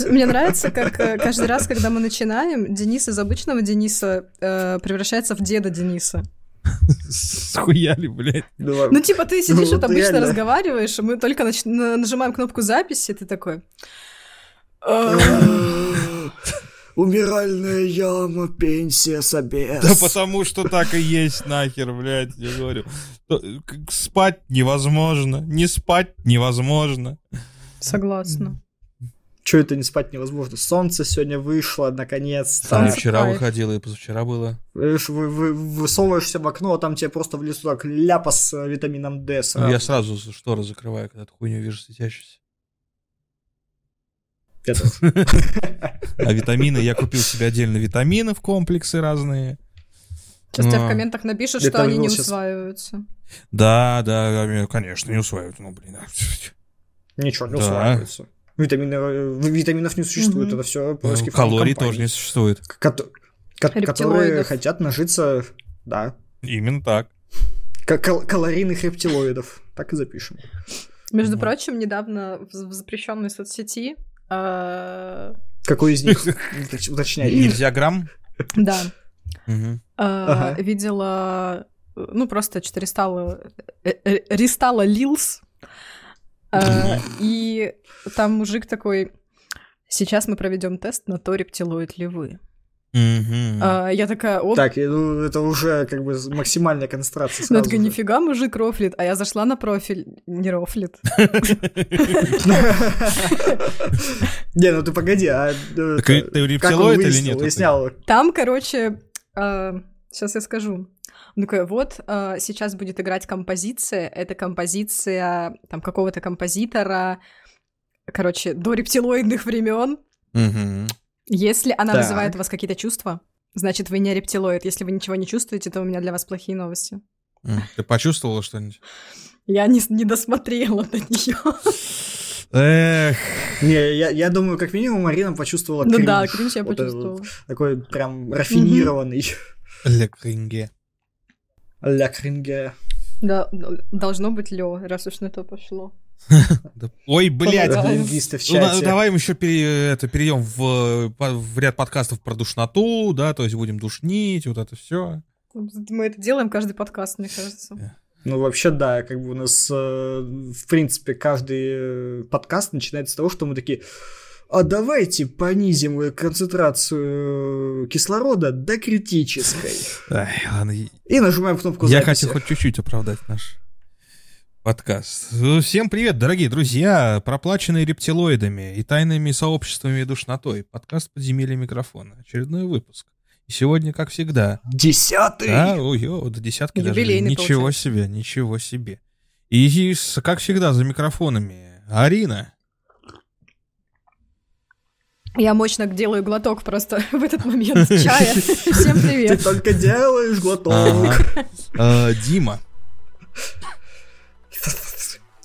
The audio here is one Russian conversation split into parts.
Мне нравится, как э, каждый раз, когда мы начинаем, Денис из обычного Дениса э, превращается в деда Дениса. Схуяли, блядь. Ну, типа, ты сидишь, вот обычно разговариваешь, и мы только нажимаем кнопку записи, и ты такой... Умиральная яма, пенсия, собес. Да потому что так и есть нахер, блядь, я говорю. Спать невозможно, не спать невозможно. Согласна. Че это не спать невозможно? Солнце сегодня вышло, наконец. Там вчера выходило и позавчера было. Вы, вы, вы, высовываешься в окно, а там тебе просто в лесу так ляпа с витамином D. Сразу. Ну, я сразу шторы закрываю, когда такую не вижу светящуюся. А витамины, я купил себе отдельно витамины в комплексы разные. Сейчас тебе в комментах напишут, что они не усваиваются. Да, да, конечно, не усваиваются. Ну, блин. Ничего, не усваиваются. Витамины, э, витаминов не существует, это все поиски Калорий тоже не существует. Которые хотят нажиться, да. Именно так. Калорийных рептилоидов. Так и запишем. Между прочим, недавно в запрещенной соцсети а, какой из них? Уточняй. Нельзя грамм? Да. А, видела, ну, просто что-то э, э, рестала Лилс, и там мужик такой, сейчас мы проведем тест на то, рептилоид ли вы. Mm-hmm. А, я такая, оп. Так, ну, это уже как бы максимальная концентрация Ну, такая, нифига, мужик рофлит, а я зашла на профиль, не рофлит. Не, ну ты погоди, а... Э, ты рептилоид или нет? Там, короче, сейчас а, я скажу. Он такой, вот, а, сейчас будет играть композиция, это композиция там какого-то композитора, короче, до рептилоидных времен. Если она так. вызывает у вас какие-то чувства, значит, вы не рептилоид. Если вы ничего не чувствуете, то у меня для вас плохие новости. Ты почувствовала что-нибудь? Я не, не досмотрела до нее. Эх. Не, я, я думаю, как минимум Марина почувствовала кринж. Ну да, кринж я вот почувствовала. Такой прям рафинированный. Ля кринге. Ля кринге. Да, должно быть Лё, раз уж на то пошло. Ой, блядь. Ну, давай мы еще это, перейдем в, в ряд подкастов про душноту, да, то есть будем душнить, вот это все. Мы это делаем каждый подкаст, мне кажется. Ну, вообще, да, как бы у нас, э, в принципе, каждый подкаст начинается с того, что мы такие, а давайте понизим концентрацию кислорода до критической. Ай, ладно. И нажимаем кнопку записи. Я хочу хоть чуть-чуть оправдать наш подкаст. Всем привет, дорогие друзья, проплаченные рептилоидами и тайными сообществами и душнотой. Подкаст «Подземелье микрофона». Очередной выпуск. И сегодня, как всегда... Десятый! Да, ой, ой, до десятки Юбилейный даже. Ничего получается. себе, ничего себе. И, как всегда, за микрофонами Арина. Я мощно делаю глоток просто в этот момент чая. Всем привет. Ты только делаешь глоток. А, Дима.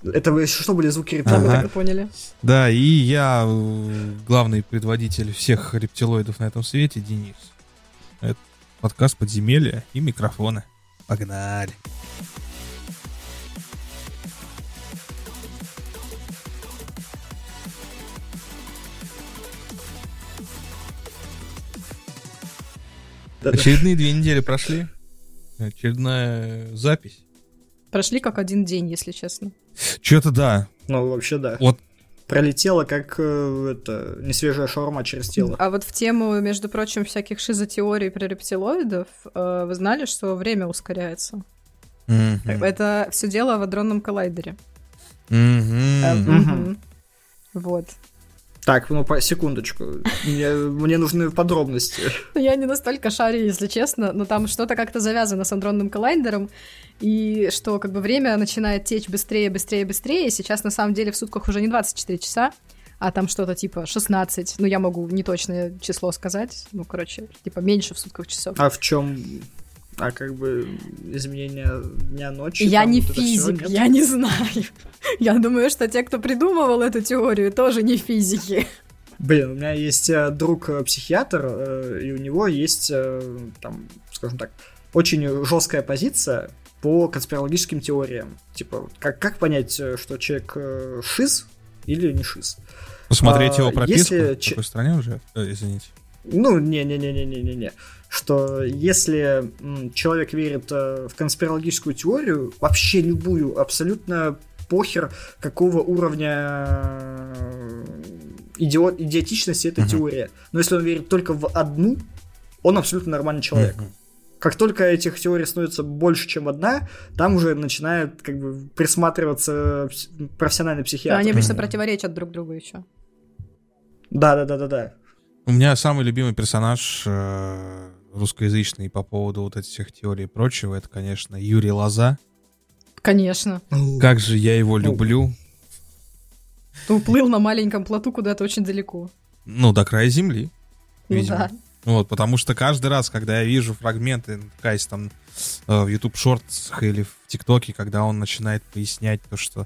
Это что были звуки рептилоидов? Ага. поняли. Да, и я э, главный предводитель всех рептилоидов на этом свете, Денис. Это подкаст «Подземелья» и микрофоны. Погнали. Очередные две недели прошли. Очередная запись. Прошли как один день, если честно. Что-то да. Ну, вообще да. Вот пролетело, как э, это, несвежая шаурма через тело. А вот в тему, между прочим, всяких шизотеорий про рептилоидов, э, вы знали, что время ускоряется? Mm-hmm. Это все дело в адронном коллайдере. Mm-hmm. Mm-hmm. Вот. Так, ну, по секундочку. Мне, мне нужны подробности. Я не настолько шарю, если честно, но там что-то как-то завязано с андронным коллайдером, и что как бы время начинает течь быстрее, быстрее, быстрее. Сейчас на самом деле в сутках уже не 24 часа, а там что-то типа 16. Ну, я могу неточное число сказать. Ну, короче, типа меньше в сутках часов. А в чем а как бы изменение дня ночи. Я не вот физик, я не знаю. Я думаю, что те, кто придумывал эту теорию, тоже не физики. Блин, у меня есть э, друг э, психиатр, э, и у него есть, там, скажем так, очень жесткая позиция по конспирологическим теориям. Типа, как, как понять, что человек шиз или не шиз? Посмотреть А, его прописку если в какой стране уже? Извините. Ну, не-не-не-не-не-не-не. Что если человек верит э, в конспирологическую теорию, вообще любую, абсолютно похер, какого уровня э, идиот, идиотичности эта Мгм. теория. Но если он верит только в одну, он абсолютно нормальный человек. Мгм. Как только этих теорий становится больше, чем одна, там уже начинает как бы присматриваться пс- профессиональный психиатр. Они обычно Мгм. противоречат друг другу еще. Да, да, да, да, да. У меня самый любимый персонаж э, русскоязычный по поводу вот этих всех теорий и прочего, это, конечно, Юрий Лоза. Конечно. Как же я его люблю. Ты уплыл на маленьком плоту куда-то очень далеко. Ну, до края земли. Ну Видимо. да. Вот, потому что каждый раз, когда я вижу фрагменты, натыкаясь там э, в YouTube шортсах или в ТикТоке, когда он начинает пояснять то, что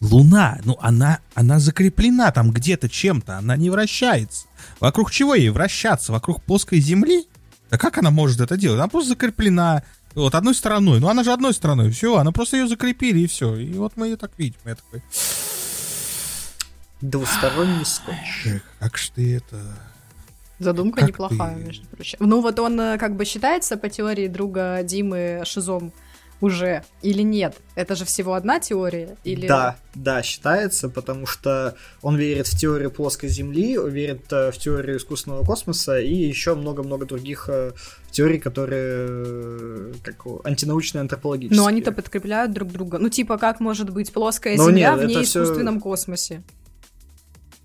Луна, ну она, она закреплена там где-то чем-то, она не вращается. Вокруг чего ей вращаться? Вокруг плоской Земли? Да как она может это делать? Она просто закреплена вот одной стороной. Ну она же одной стороной. Все, она просто ее закрепили и все. И вот мы ее так видим. Я такой, Двусторонний скотч. «Эх, как ж ты это... Задумка Как неплохая, ты- между прочим. Ну вот он э, как бы считается по теории друга Димы Шизом уже или нет? Это же всего одна теория? Или... Да, да, считается, потому что он верит в теорию плоской Земли, верит э, в теорию искусственного космоса и еще много-много других э, теорий, которые э, как антинаучные антропологические. Но они-то подкрепляют друг друга. Ну типа как может быть плоская Ну, Земля нет, в неискусственном космосе?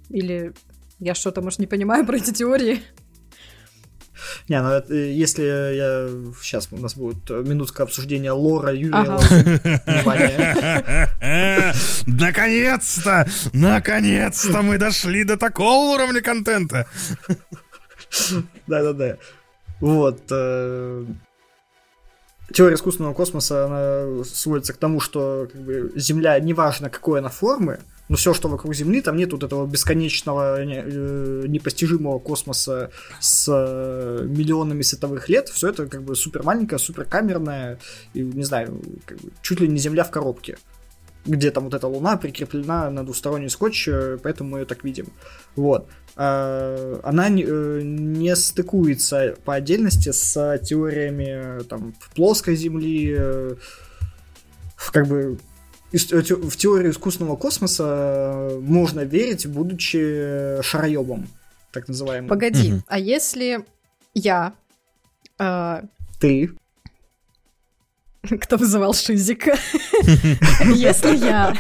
Или я что-то, может, не понимаю про эти теории? Не, ну это, если я... Сейчас у нас будет минутка обсуждения лора Юрия Ага. Наконец-то! Наконец-то мы дошли до такого уровня контента! Да-да-да. Вот. э, Теория искусственного космоса, она сводится к тому, что как бы, Земля, неважно какой она формы, но все, что вокруг Земли, там нет вот этого бесконечного, не- э, непостижимого космоса с э, миллионами световых лет. Все это как бы супер маленькое, супер камерное, и, не знаю, как бы, чуть ли не Земля в коробке. Где там вот эта Луна прикреплена на двусторонний скотч, э, поэтому мы ее так видим. Вот. А, Она не, э, стыкуется по отдельности с теориями э, там, плоской Земли, э, как бы э, в теорию искусственного космоса э, можно верить, будучи шароебом, так называемым. Погоди, Мгм. а если я... э, Ты. Кто вызывал Шизика? Если я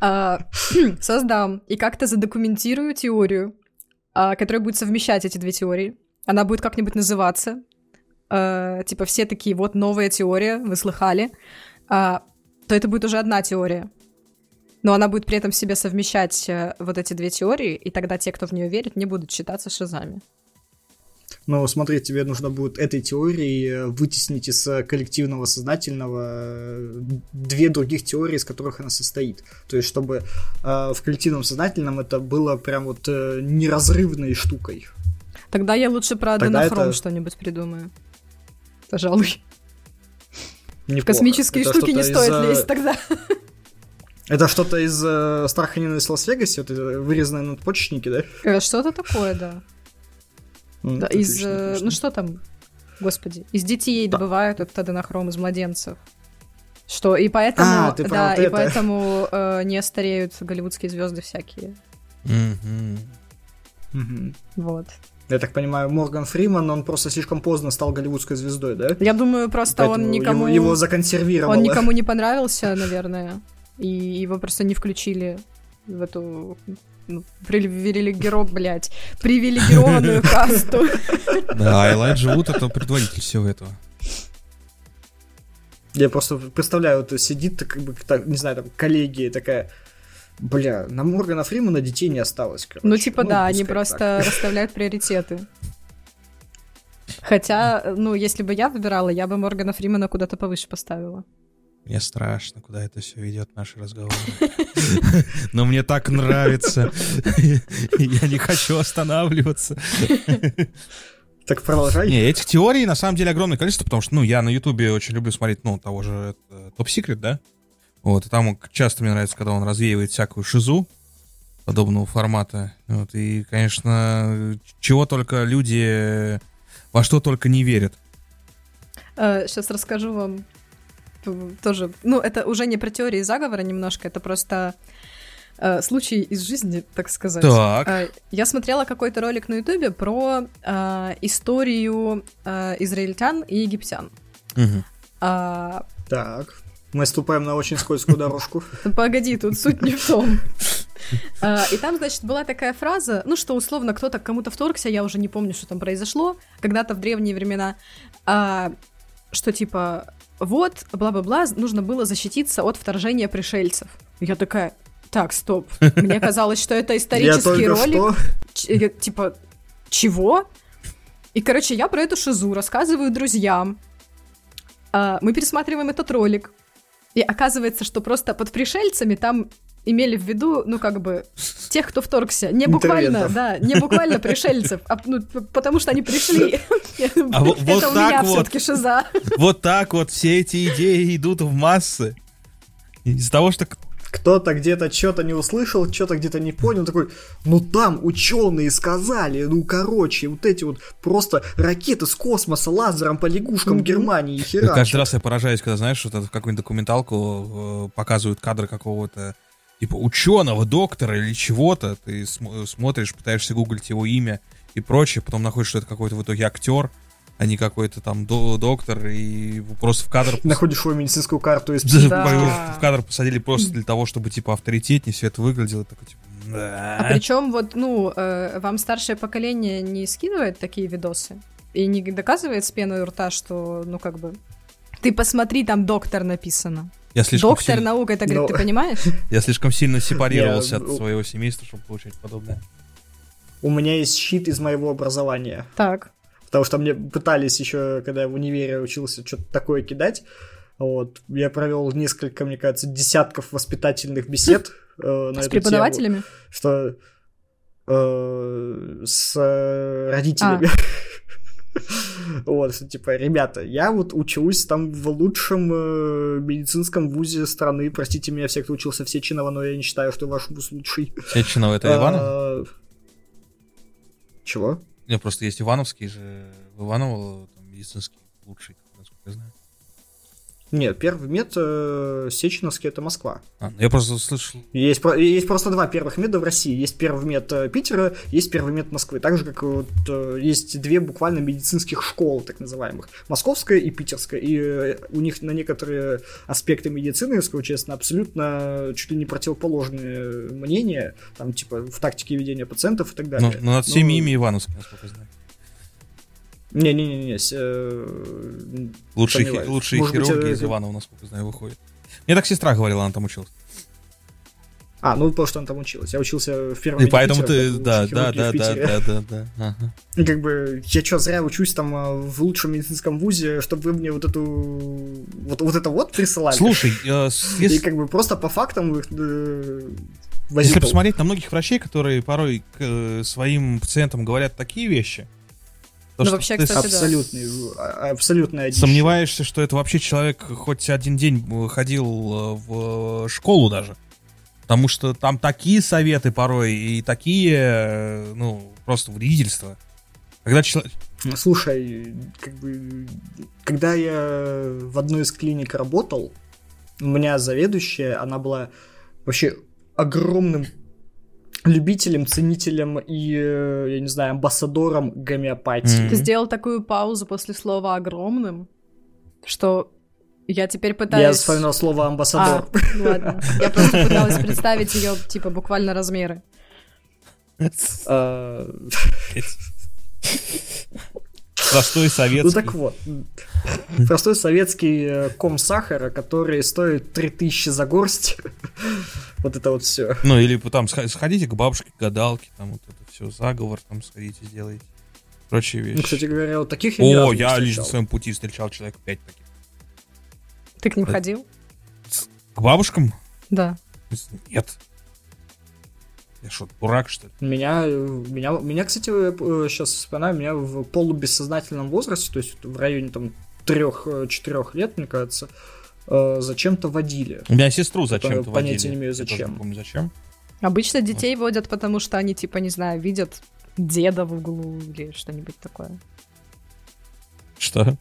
а, создам и как-то задокументирую теорию, которая будет совмещать эти две теории, она будет как-нибудь называться, типа все такие, вот новая теория, вы слыхали, то это будет уже одна теория. Но она будет при этом в себе совмещать э, вот эти две теории, и тогда те, кто в нее верит, не будут считаться шизами. Но смотри, тебе нужно будет этой теорией э, вытеснить из э, коллективного сознательного две других теории, из которых она состоит. То есть, чтобы э, в коллективном сознательном это было прям вот э, неразрывной штукой. Тогда я лучше про Тогда аденохром это- что-нибудь придумаю. Пожалуй. В Неплохо. космические Это штуки не стоит из, лезть тогда. Это что-то из э, «Страха и ненависти в Лас-Вегасе», вот это вырезанные надпочечники, да? Э, Что-то такое, да. М, Да, это из, отлично, э, отлично. ну что там, господи, из детей Да. добывают этот аденохром из младенцев. Что, и поэтому, А, ты да, вот и это. поэтому э, не стареют голливудские звезды всякие. Мгм. Мгм. Вот. Я так понимаю, Морган Фриман, он просто слишком поздно стал голливудской звездой, да? Я думаю, просто Поэтому он никому, его, его законсервировало. он никому не понравился, наверное, и его просто не включили в эту ну, привилегиро, блядь, привилегированную касту. Да, Элайджа Вуд это предводитель всего этого. Я просто представляю, вот сидит, как бы, так, не знаю, там, коллеги, такая, бля, на Моргана Фримана детей не осталось, короче. Ну, типа, да, они просто так. расставляют приоритеты. Хотя, ну, если бы я выбирала, я бы Моргана Фримана куда-то повыше поставила. Мне страшно, куда это все ведет, наши разговоры. Но мне так нравится. Я не хочу останавливаться. Так продолжай. Не, этих теорий на самом деле огромное количество, потому что, ну, я на Ютубе очень люблю смотреть, ну, того же Топ Секрет, да? Вот, и там часто мне нравится, когда он развеивает всякую шизу. подобного формата. Вот, и, конечно, чего только люди во что только не верят. Сейчас расскажу вам тоже. Ну, это уже не про теории заговора немножко, это просто э, случай из жизни, так сказать. Так. Э, я смотрела какой-то ролик на Ютубе про э, историю э, израильтян и египтян. Мгм. А, Так, мы ступаем на очень скользкую дорожку. Погоди, тут суть не в том. А, И там, значит, была такая фраза, ну, что условно кто-то кому-то вторгся, я уже не помню, что там произошло, когда-то в древние времена, а, что типа, вот, бла-бла-бла, нужно было защититься от вторжения пришельцев. Я такая, так, стоп, мне казалось, что это исторический ролик. Ч- типа, чего? И, короче, я про эту шизу рассказываю друзьям. А, мы пересматриваем этот ролик. И оказывается, что просто под пришельцами там имели в виду, ну, как бы, тех, кто вторгся. Не буквально, да, не буквально пришельцев, а, ну, потому что они пришли. А вот- вот Это у так меня вот. все-таки шиза. Вот так вот все эти идеи идут в массы. Из-за того, что Кто-то где-то что-то не услышал, что-то где-то не понял, такой, ну там ученые сказали, ну короче, вот эти вот просто ракеты с космоса лазером по лягушкам. Германии и хера. Каждый раз я поражаюсь, когда, знаешь, что в какую-нибудь документалку э, показывают кадры какого-то типа ученого, доктора или чего-то. Ты см- смотришь, пытаешься гуглить его имя и прочее, потом находишь, что это какой-то в итоге актер, а не какой-то там до- доктор, и просто в кадр... Находишь его медицинскую карту из Да. В кадр посадили просто для того, чтобы, типа, авторитетнее все это выглядело. Такой, типа, А «Да». причем вот, ну, э, вам старшее поколение не скидывает такие видосы? И не доказывает с пеной у рта, что, ну, как бы... Ты посмотри, там доктор написано. Я слишком, Доктор сильно, наук, это, говорит, Ну. ты понимаешь? я слишком сильно сепарировался Я- от своего семейства, чтобы получать подобное. У меня есть щит из моего образования. Так. Потому что мне пытались еще, когда я в универе учился, что-то такое кидать. Вот. Я провел несколько, мне кажется, десятков воспитательных бесед э, на С эту преподавателями? тему, что э, с э, родителями. Вот, что типа, ребята, я вот учусь там в лучшем э, медицинском вузе страны. Простите меня, все, кто учился в Сеченово, но я не считаю, что ваш вуз лучший. Сеченова это? А, Чего? Нет, просто есть Ивановский же. В Иваново там медицинский лучший, насколько я знаю. Нет, первый мед э, Сеченовский это Москва. А, ну я просто слышал. Есть, есть просто два первых меда в России. Есть первый мед э, Питера, есть первый мед Москвы. Так же, как вот э, есть две буквально медицинских школы, так называемых. Московская и питерская. И э, у них на некоторые аспекты медицины, скажу честно, абсолютно чуть ли не противоположные мнения. Там, типа, в тактике ведения пациентов и так Ну, далее. ну, над всеми Ну, ими Ивановский, насколько я знаю. Не-не-не, с- э, Лучшие, хи- лучшие Может быть, хирурги э, из Иванова, насколько знаю, выходят. Мне так сестра говорила, она там училась. А, ну потому что он там училась. Я учился в первом И поэтому Питера, ты, да, да, хирурги да, да, да, да, да. Ага. И как бы, я что, зря учусь там а, в лучшем медицинском вузе, чтобы вы мне вот эту, вот, вот это вот присылали? Слушай, э, И как бы просто по фактам их э, если посмотреть на многих врачей, которые порой к э, своим пациентам говорят такие вещи, то Ну, что вообще, ты кстати, с- да. Абсолютный, а- абсолютная дичь. сомневаешься, что это вообще человек хоть один день э, ходил э, в школу даже. Потому что там такие советы порой и такие, э, ну, просто вредительства. Когда человек... Ну, Слушай, как бы, когда я в одной из клиник работал, у меня заведующая, она была вообще огромным любителем, ценителем и, э, я не знаю, амбассадором гомеопатии. Мгм. Ты сделал такую паузу после слова «огромным», что я теперь пытаюсь... Я вспоминал слово А, амбассадор. ну ладно. Я просто пыталась представить ее, типа, буквально размеры. Простой советский. Ну так вот, простой советский э, ком сахара, который стоит 3000 за горсть. Вот это вот все. Ну, или там сх- сходите к бабушке, к гадалке, там вот это все, заговор там сходите, сделайте. Прочие вещи. Ну, кстати говоря, вот таких я О, не я встречал. лично в своем пути встречал человек 5 таких. Ты к ним Это- ходил? К бабушкам? Да. Нет. Я что, дурак, что ли? Меня, э, меня, меня, кстати, сейчас вспоминаю, меня в полубессознательном возрасте, то есть в районе там 3-4 лет, мне кажется, э, зачем-то водили. У меня сестру зачем-то Понятия водили. не имею, Я зачем. не помню, зачем. Обычно детей водят, потому что они, типа, не знаю, видят деда в углу или что-нибудь такое. Что?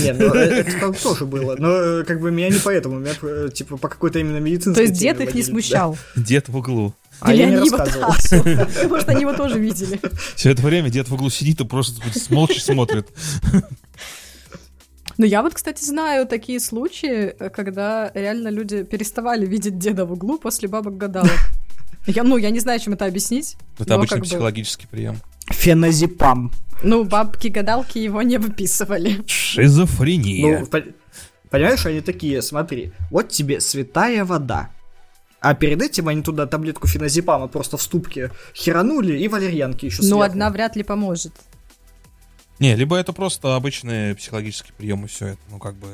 Не, ну э, это там тоже было. Но э, как бы меня не поэтому, меня э, типа по какой-то именно медицинской То есть дед их не смущал. Дед в углу. А Или я не они его рассказывал. Может, они его тоже видели. Все это время дед в углу сидит и просто молча смотрит. Ну, я вот, кстати, знаю такие случаи, когда реально люди переставали видеть деда в углу после бабок-гадалок. Я, ну, я не знаю, чем это объяснить. Это но обычный как бы- психологический прием. Феназепам. Ну, бабки-гадалки его не выписывали. Шизофрения. Ну, по- понимаешь, они такие, смотри, вот тебе святая вода. А перед этим они туда таблетку феназепама просто в ступке херанули и валерьянки еще Но сверху. одна вряд ли поможет. Не, либо это просто обычный психологический прием и все это. Ну, как бы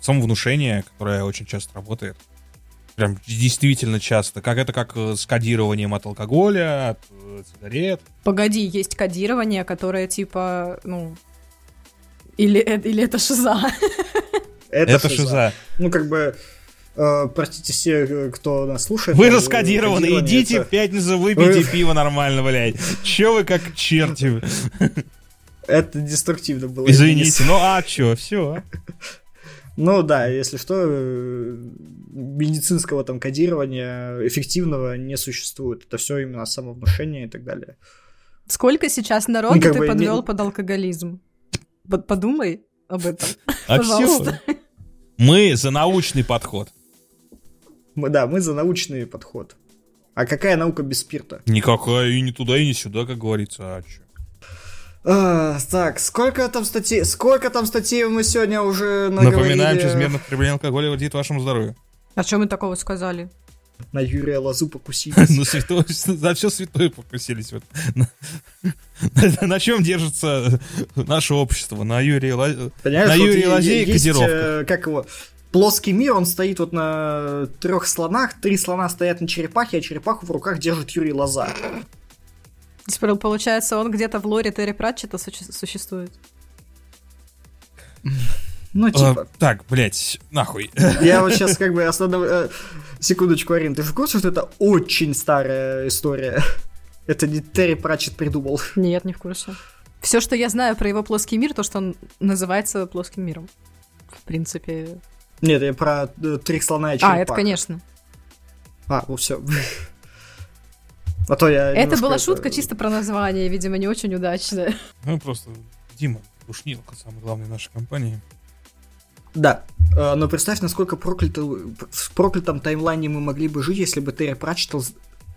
самовнушение, которое очень часто работает. Прям действительно часто. Как это как э, с кодированием от алкоголя, от э, сигарет. Погоди, есть кодирование, которое типа, ну... Или, э- или это шиза. Это, Это шиза. шиза. Ну, как бы, э, простите все, э, кто нас слушает. Вы э, раскодированы, идите это- в пятницу, выпейте пиво нормально, блядь. Че вы как черти? Это деструктивно было. Извините, ну а чё, все. Ну да, если что, медицинского там кодирования эффективного не существует. Это все именно самовнушение и так далее. Сколько сейчас народу Ну, как ты бы не- подвел под алкоголизм? Под- подумай об этом. А Пожалуйста. все. Мы за научный подход. Мы, да, мы за научный подход. А какая наука без спирта? Никакая и не туда, и не сюда, как говорится. А чё? А, так, сколько там статей? Сколько там статей мы сегодня уже наговорили? Напоминаем, чрезмерное потребление алкоголя вредит вашему здоровью. А что мы такого сказали? На Юрия Лозу покусились. Ну, святое, за все святое покусились. Вот. На, на- на чем держится наше общество? На Понимаешь, Юрия е- Лозей и э, как его, плоский мир, он стоит вот на трех слонах, три слона стоят на черепахе, а черепаху в руках держит Юрий Лоза. Получается, он где-то в лоре Терри Пратчета суще- существует. Ну, А, типа. Так, блядь, нахуй. Я вот сейчас как бы останов... э, Секундочку, Арин, ты же в курсе, что это очень старая история? Это не Терри Пратчет придумал. Нет, не в курсе. Все, что я знаю про его плоский мир, то, что он называется плоским миром. В принципе. Нет, я про э, три слона и черепаху. А, это, конечно. А, ну все. А то я Это была шутка чисто про название, видимо, не очень удачная. Ну, просто Дима, душнилка, самый главный нашей компании. Да. Э, Но представь, насколько проклято, в проклятом таймлайне мы могли бы жить, если бы Терри Пратчет,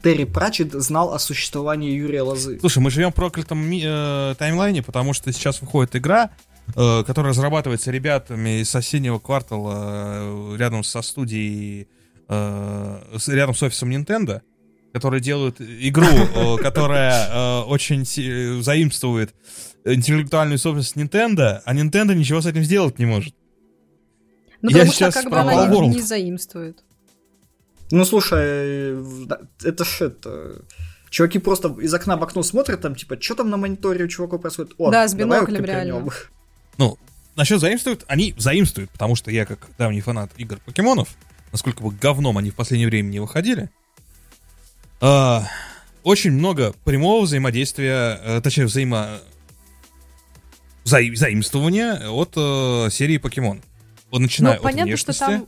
Терри Пратчет знал о существовании Юрия Лозы. Слушай, мы живем в проклятом ми- э, таймлайне, потому что сейчас выходит игра, э, которая разрабатывается ребятами из соседнего квартала э, рядом со студией, э, рядом с офисом Nintendo, которые делают игру, которая очень заимствует интеллектуальную собственность Nintendo, а Nintendo ничего с этим сделать не может. Ну, Я потому что сейчас как бы про она не, не заимствует. Ну, слушай, это ж это... Чуваки просто из окна в окно смотрят, там, типа, что там на мониторе у чувака происходит? О, Да, с биноклем реально. Ну, насчет заимствуют, они заимствуют, потому что я, как давний фанат игр покемонов, насколько бы говном они в последнее время не выходили, а, очень много прямого взаимодействия, э, точнее, взаимо... заи- заимствования от э, серии покемон. Вот начиная Ну, от понятно, что внешности. там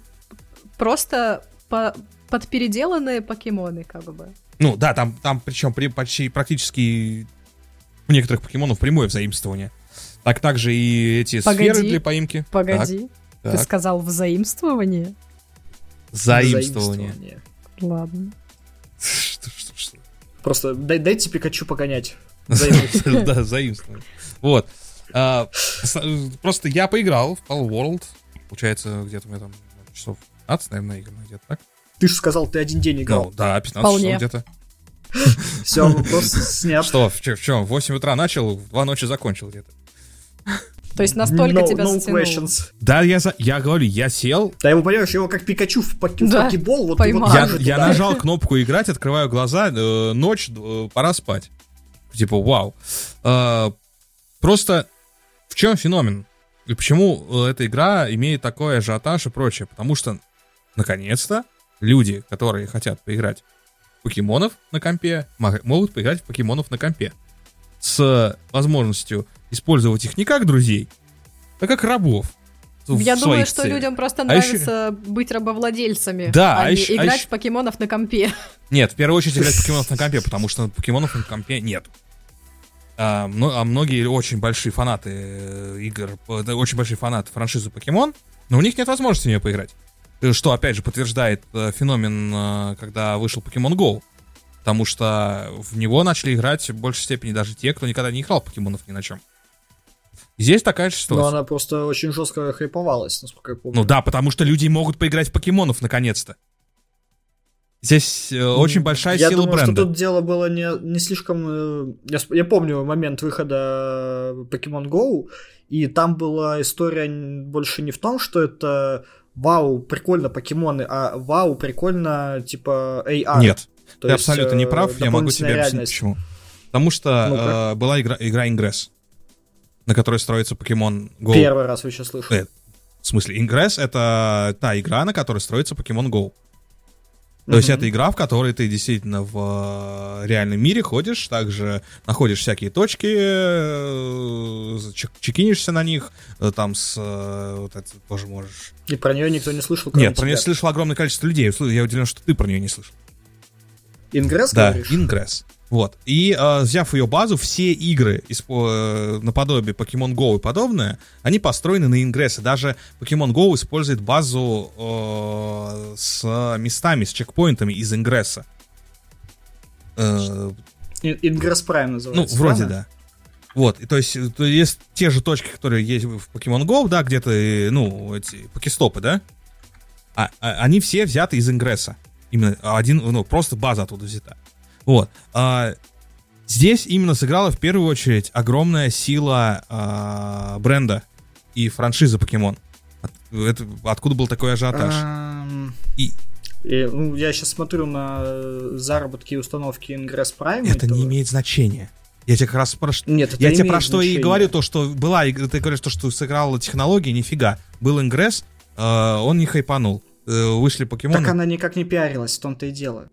просто по- подпеределанные покемоны, как бы. Ну, да, там, там причем при, почти практически у некоторых покемонов прямое взаимствование. Так также и эти Погоди. сферы для поимки. Погоди, Так, ты так. сказал взаимствование? Заимствование. Ладно. Что- что- что? Просто дай, дайте Пикачу погонять. Да, заимствование. Вот. А, Просто я поиграл в Pal World. Получается, где-то у меня там часов 15, наверное, наиграно, где-то так. Ты же сказал, ты один день играл. да, 15 Вполне. часов где-то. Все, вопрос снят. Что, в чем? В 8 утра начал, в 2 ночи закончил где-то. То есть настолько No- тебя no затянуло. questions. Да, я, за- я говорю, я сел, Да его, понимаешь, его как Пикачу в, в Да, покебол, вот поймал. я, я нажал кнопку играть, открываю глаза, э, ночь, э, пора спать. Типа, вау. А, просто в чем феномен? И почему э, эта игра имеет такой ажиотаж и прочее? Потому что, наконец-то, люди, которые хотят поиграть покемонов на компе, могут поиграть в покемонов на компе. С возможностью использовать их не как друзей, а как рабов. Я думаю, что целях. людям просто нравится а еще... быть рабовладельцами, да, а, а еще, играть а еще... в покемонов на компе. Нет, в первую очередь играть в покемонов на компе, потому что покемонов на компе нет. А, а многие очень большие фанаты э, игр, очень большие фанаты франшизы Покемон, но у них нет возможности в нее поиграть. Э, что, опять же, подтверждает э, феномен, когда вышел Pokemon Go. Потому что в него начали играть в большей степени даже те, кто никогда не играл покемонов ни на чем. Здесь такая же ситуация. Но она просто очень жестко хайповалась, насколько я помню. Ну да, потому что люди могут поиграть в покемонов наконец-то. Здесь э, очень большая я сила думаю, бренда. что тут дело было не, не слишком... Э, я, я помню момент выхода Pokemon Go, и там была история больше не в том, что это вау, прикольно покемоны, а вау, прикольно, типа, AR. Нет, То ты есть, абсолютно не прав, я могу тебе реальность. объяснить почему. Потому что ну э, была игра, игра Ingress, на которой строится Pokemon Go. Первый раз вы сейчас слышу. Э, в смысле, Ingress — это та игра, на которой строится Pokemon Go. То есть это игра, в которой ты действительно в э, реальном мире ходишь, также находишь всякие точки, э, чекинишься на них, там с... Вот это тоже можешь... И про нее никто не слышал, Нет, про нее слышал огромное количество людей. Я удивлен, что ты про нее не слышал. Ингресс, Да, Ингресс. Вот. И э, взяв ее базу, все игры из, э, наподобие Pokemon Go и подобное, они построены на ингрессы. Даже Pokemon Go использует базу э, с местами, с чекпоинтами из ингресса. Э, Ингресс Prime называется. Ну, вроде правильно? да. Вот, и то есть, то есть те же точки, которые есть в Pokemon Go, да, где-то, ну, эти покестопы, да, а, а, они все взяты из ингресса. Именно один, ну, просто база оттуда взята. Вот. А, здесь именно сыграла в первую очередь огромная сила а, бренда и франшизы Покемон. От, это, откуда был такой ажиотаж? И... И, ну, я сейчас смотрю на заработки и установки Ingress Prime. Это не имеет значения. Я тебе как раз про что... Нет, Я тебе про что значение. и говорю, то, что была, ты говоришь, то, что сыграла технология, нифига. Был Ingress, э, он не хайпанул. Э, вышли покемоны. Так она никак не пиарилась, в том-то и дело.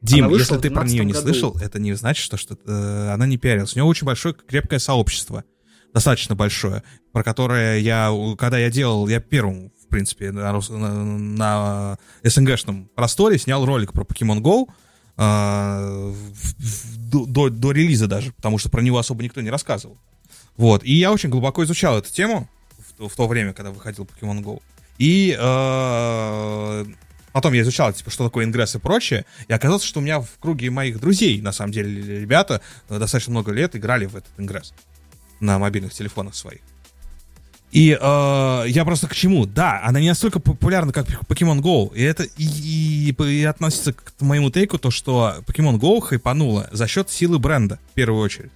Дим, если ты про нее не году. слышал, это не значит, что, что э, она не пиарилась. У нее очень большое, крепкое сообщество. Достаточно большое, про которое я, когда я делал, я первым, в принципе, на, на, на СНГшном просторе снял ролик про Pokemon Go, э, до, до, до релиза даже, потому что про него особо никто не рассказывал. Вот, и я очень глубоко изучал эту тему в, в то время, когда выходил Pokemon Go. И э, Потом я изучал, типа, что такое ингресс и прочее, и оказалось, что у меня в круге моих друзей, на самом деле, ребята э, достаточно много лет играли в этот ингресс на мобильных телефонах своих. И э, я просто к чему? Да, она не настолько популярна, как Pokemon Go. И это и, и, и относится к моему тейку, то, что Pokemon Go хайпанула за счет силы бренда, в первую очередь.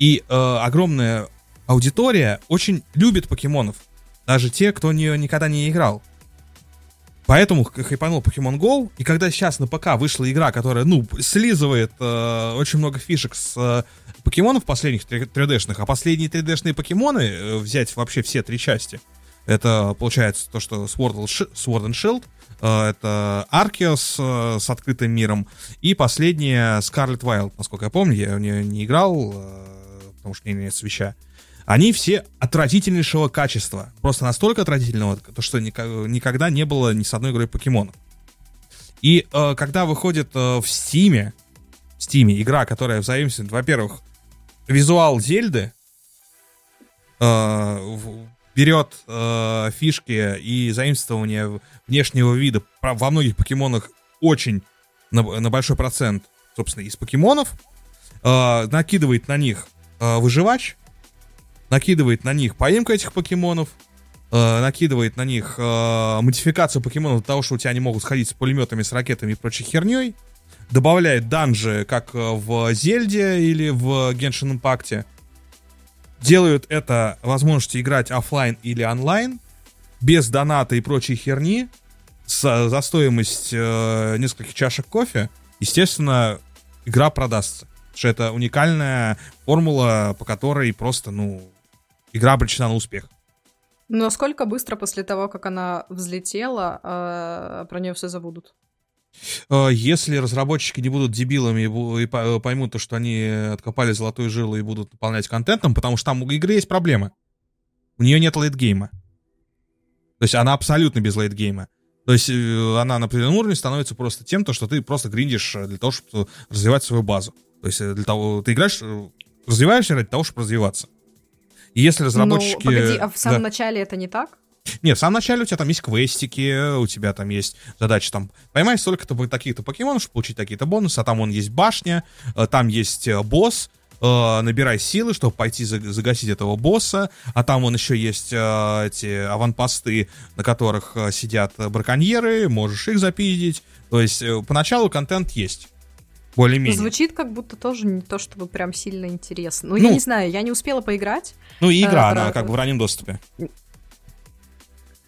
И э, огромная аудитория очень любит покемонов. Даже те, кто не, никогда не играл. Поэтому хайпанул Pokemon Go, и когда сейчас на ПК вышла игра, которая, ну, слизывает э, очень много фишек с э, покемонов последних 3D-шных, а последние 3D-шные покемоны, э, взять вообще все три части, это, получается, то, что Sword, Sword and Shield, э, это Arceus э, с открытым миром, и последняя Scarlet Wild, насколько я помню, я в нее не играл, э, потому что у меня нет свеча. Они все отвратительнейшего качества. Просто настолько отвратительного, то, что никогда не было ни с одной игрой покемонов. И э, когда выходит э, в Стиме, в Стиме игра, которая взаимствует, во-первых, визуал Зельды, э, берет э, фишки и заимствование внешнего вида во многих покемонах очень на, на большой процент, собственно, из покемонов, э, накидывает на них э, выживач, накидывает на них поимку этих покемонов, э, накидывает на них э, модификацию покемонов для того, что у тебя они могут сходить с пулеметами, с ракетами и прочей херней, добавляет данжи, как э, в Зельде или в Genshin Impact, делают это возможностью играть офлайн или онлайн, без доната и прочей херни, с, за стоимость э, нескольких чашек кофе, естественно, игра продастся. Потому что это уникальная формула, по которой просто, ну, игра обречена на успех. Но насколько быстро после того, как она взлетела, э, про нее все забудут? Э, если разработчики не будут дебилами и поймут то, что они откопали золотую жилу и будут наполнять контентом, потому что там у игры есть проблемы. У нее нет лейтгейма. То есть она абсолютно без лейтгейма. То есть э, она на определенном уровне становится просто тем, то, что ты просто гриндишь э, для того, чтобы развивать свою базу. То есть для того, ты играешь, развиваешься ради того, чтобы развиваться. И если разработчики... Ну, погоди, а в самом да. начале это не так? Нет, в самом начале у тебя там есть квестики, у тебя там есть задача там поймать столько-то таких-то покемонов, чтобы получить такие-то бонусы, а там он есть башня, э, там есть э, босс, э, набирай силы, чтобы пойти загасить этого босса, а там он еще есть эти аванпосты, на которых сидят браконьеры, можешь их запиздить. То есть поначалу контент есть. Более-менее. Звучит как будто тоже не то, чтобы прям сильно интересно. Ну, ну я не знаю, я не успела поиграть. Ну, и игра, а, она про... как бы в раннем доступе.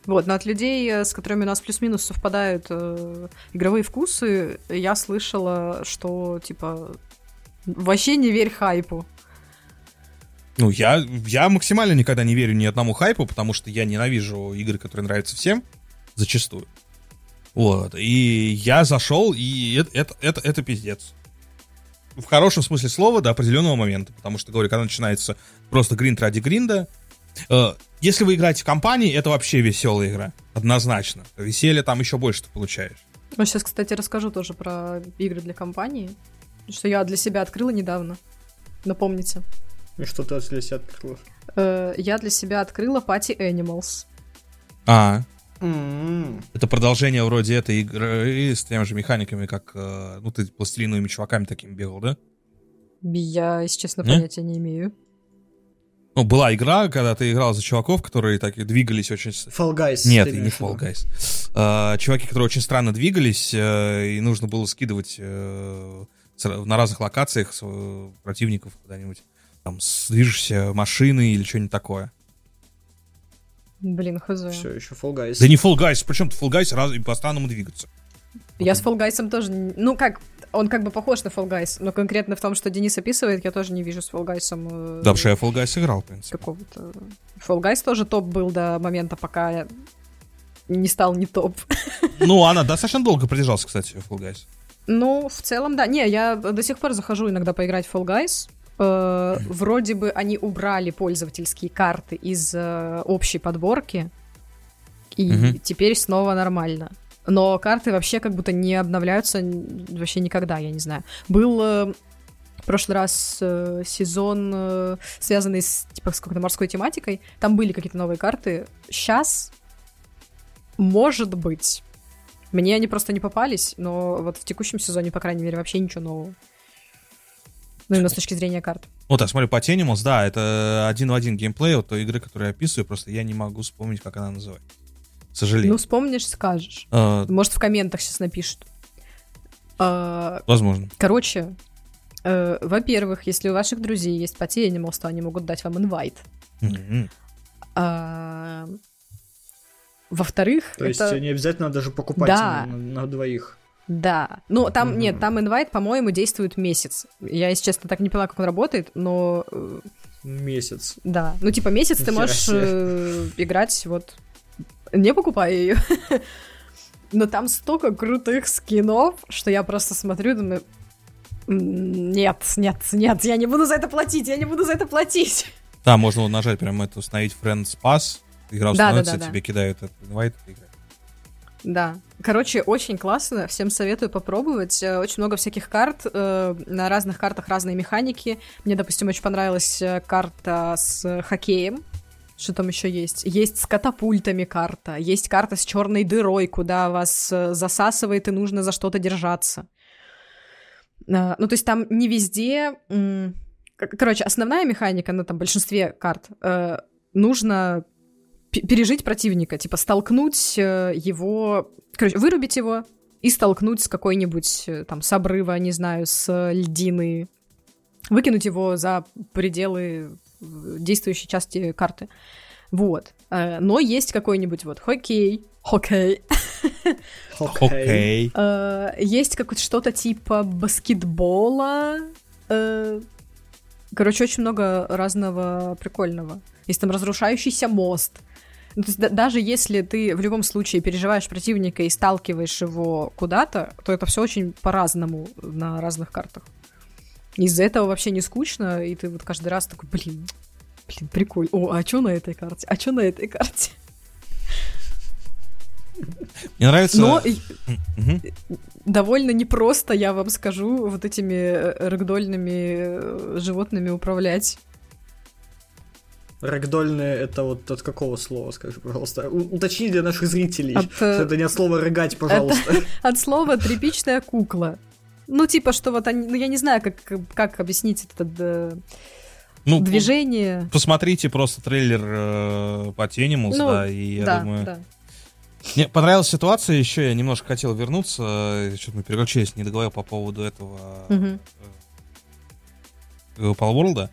Вот, но от людей, э, с которыми у нас плюс-минус совпадают э, игровые вкусы, я слышала, что, типа, вообще не верь хайпу. Ну, я, я максимально никогда не верю ни одному хайпу, потому что я ненавижу игры, которые нравятся всем, зачастую. Вот, и я зашел, и это, это, это, это пиздец. В хорошем смысле слова до определенного момента, потому что, говорю, когда начинается просто гринд ради гринда, э, если вы играете в компании, это вообще веселая игра. Однозначно. Веселье там еще больше ты получаешь. Ну, сейчас, кстати, расскажу тоже про игры для компании. Что я для себя открыла недавно. Напомните. И что ты для себя открыла? Э, я для себя открыла Party Animals. А, Mm-hmm. Это продолжение вроде этой игры с теми же механиками, как э, ну ты пластилиновыми чуваками такими бегал, да? Я, если честно, понятия не имею. Ну, была игра, когда ты играл за чуваков, которые так и двигались очень... Fall Guys. Нет, не Fall Guys. Uh, чуваки, которые очень странно двигались, uh, и нужно было скидывать на разных локациях противников куда-нибудь. Там с движешься машины или что-нибудь такое. Блин, хз. Все, еще Fall Guys. Да не Fall Guys, причем Fall Guys раз, по-странному двигаться. Я с Fall Guys тоже... Ну как, он как бы похож на Fall Guys, но конкретно в том, что Денис описывает, я тоже не вижу с Fall Guys. Э, да, потому что я Fall Guys играл, в принципе. Какого-то... Fall Guys тоже топ был до момента, пока я не стал не топ. Ну, она достаточно долго продержался, кстати, Fall Guys. Ну, в целом, да. Не, я до сих пор захожу иногда поиграть в Fall Guys. Э, вроде бы они убрали пользовательские карты из э, общей подборки, и угу. теперь снова нормально но карты вообще как будто не обновляются вообще никогда, я не знаю. Был э, в прошлый раз э, сезон, э, связанный с, типа, с какой-то морской тематикой, там были какие-то новые карты. Сейчас, может быть, мне они просто не попались, но вот в текущем сезоне, по крайней мере, вообще ничего нового. Ну, именно с точки зрения карт. Вот, я смотрю, по Animals, да, это один в один геймплей от той игры, которую я описываю, просто я не могу вспомнить, как она называется к сожалению. Ну, вспомнишь, скажешь. А... Может, в комментах сейчас напишут. А... Возможно. Короче, э, во-первых, если у ваших друзей есть Party Animals, то они могут дать вам инвайт. Mm-hmm. А... Во-вторых, То это... есть не обязательно даже покупать да. на, на двоих. Да. Ну, там, mm-hmm. нет, там инвайт, по-моему, действует месяц. Я, если честно, так не поняла, как он работает, но... Э, месяц. Да. Ну, типа, месяц ты можешь э, играть вот не покупаю ее. Но там столько крутых скинов, что я просто смотрю и думаю, нет, нет, нет, я не буду за это платить, я не буду за это платить. Да, можно нажать прям это, установить Friends Pass, игра установится, да, да, да, тебе кидают этот инвайт, ты играешь. Да. Короче, очень классно, всем советую попробовать. Э, очень много всяких карт, э, на разных картах разные механики. Мне, допустим, очень понравилась э, карта с хоккеем, что там еще есть? Есть с катапультами карта, есть карта с черной дырой, куда вас засасывает и нужно за что-то держаться. Ну, то есть там не везде... Короче, основная механика на там большинстве карт нужно пережить противника, типа столкнуть э, его, короче, вырубить его и столкнуть с какой-нибудь там с обрыва, не знаю, с льдины, выкинуть его за пределы действующей части карты. Вот. Э, но есть какой-нибудь вот хоккей, хоккей. Хоккей. Э, есть какое-то что-то типа баскетбола. Короче, очень много разного прикольного. Есть там разрушающийся мост. Ну, то есть, да- даже если ты в любом случае переживаешь противника и сталкиваешь его куда-то, то это все очень по-разному на разных картах. Из-за этого вообще не скучно, и ты вот каждый раз такой, блин, блин, прикольно. О, а что на этой карте? А что на этой карте? Мне нравится... Но Мгм. довольно непросто, я вам скажу, вот этими э, рэгдольными э, животными управлять. Рэгдольные это вот от какого слова, скажи, пожалуйста. У- уточни для наших зрителей. От, э, что это не от слова рыгать, пожалуйста. От слова тряпичная кукла. Ну, типа, что вот они... Ну, я не знаю, как, как объяснить это Ну, движение. Посмотрите просто трейлер э, по Тенимус, Ну, да, и я да, думаю... да. Мне понравилась ситуация еще, я немножко хотел вернуться, что-то мы переключились, не договорил по поводу этого Мгм. э, Palworld.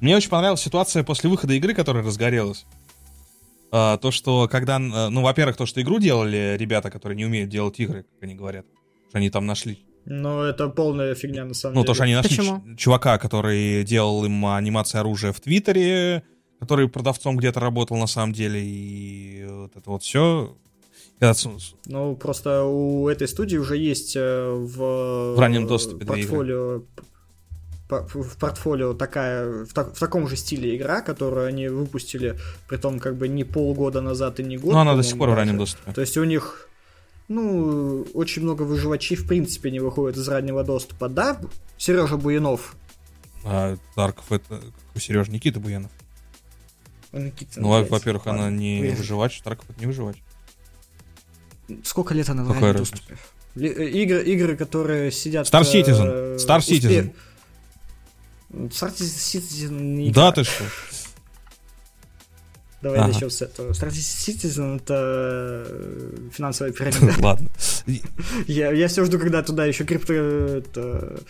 Мне очень понравилась ситуация после выхода игры, которая разгорелась. А, то, что когда, э, ну, во-первых, то, что игру делали ребята, которые не умеют делать игры, как они говорят, что они там нашли. Но это полная фигня на самом Ну, деле. то, что они нашли Почему? ч- чувака, который делал им анимации оружия в Твиттере, который продавцом где-то работал на самом деле, и вот это вот все. Ну, просто у этой студии уже есть э, в, В раннем доступе портфолио, по- в портфолио такая, в, так- в таком же стиле игра, которую они выпустили, при том как бы не полгода назад и не год. Ну, она до сих пор в раннем даже. доступе. То есть у них, ну, очень много выживачей в принципе не выходит из раннего доступа. Да, Сережа Буянов? А Тарков это у Сережи Никита Буянов. Никита, Ну, во-первых, она не вырежу. выживач, Тарков это не выживач. Сколько лет она в раннем доступе? Э, Игры, игры, которые сидят... Star э, Citizen. Star Citizen. Star Citizen Да, ты что? Давай Ага. начнем с этого. Star Citizen это э, финансовая пирамида. Ладно. Я, я все жду, когда туда еще крипто... Это,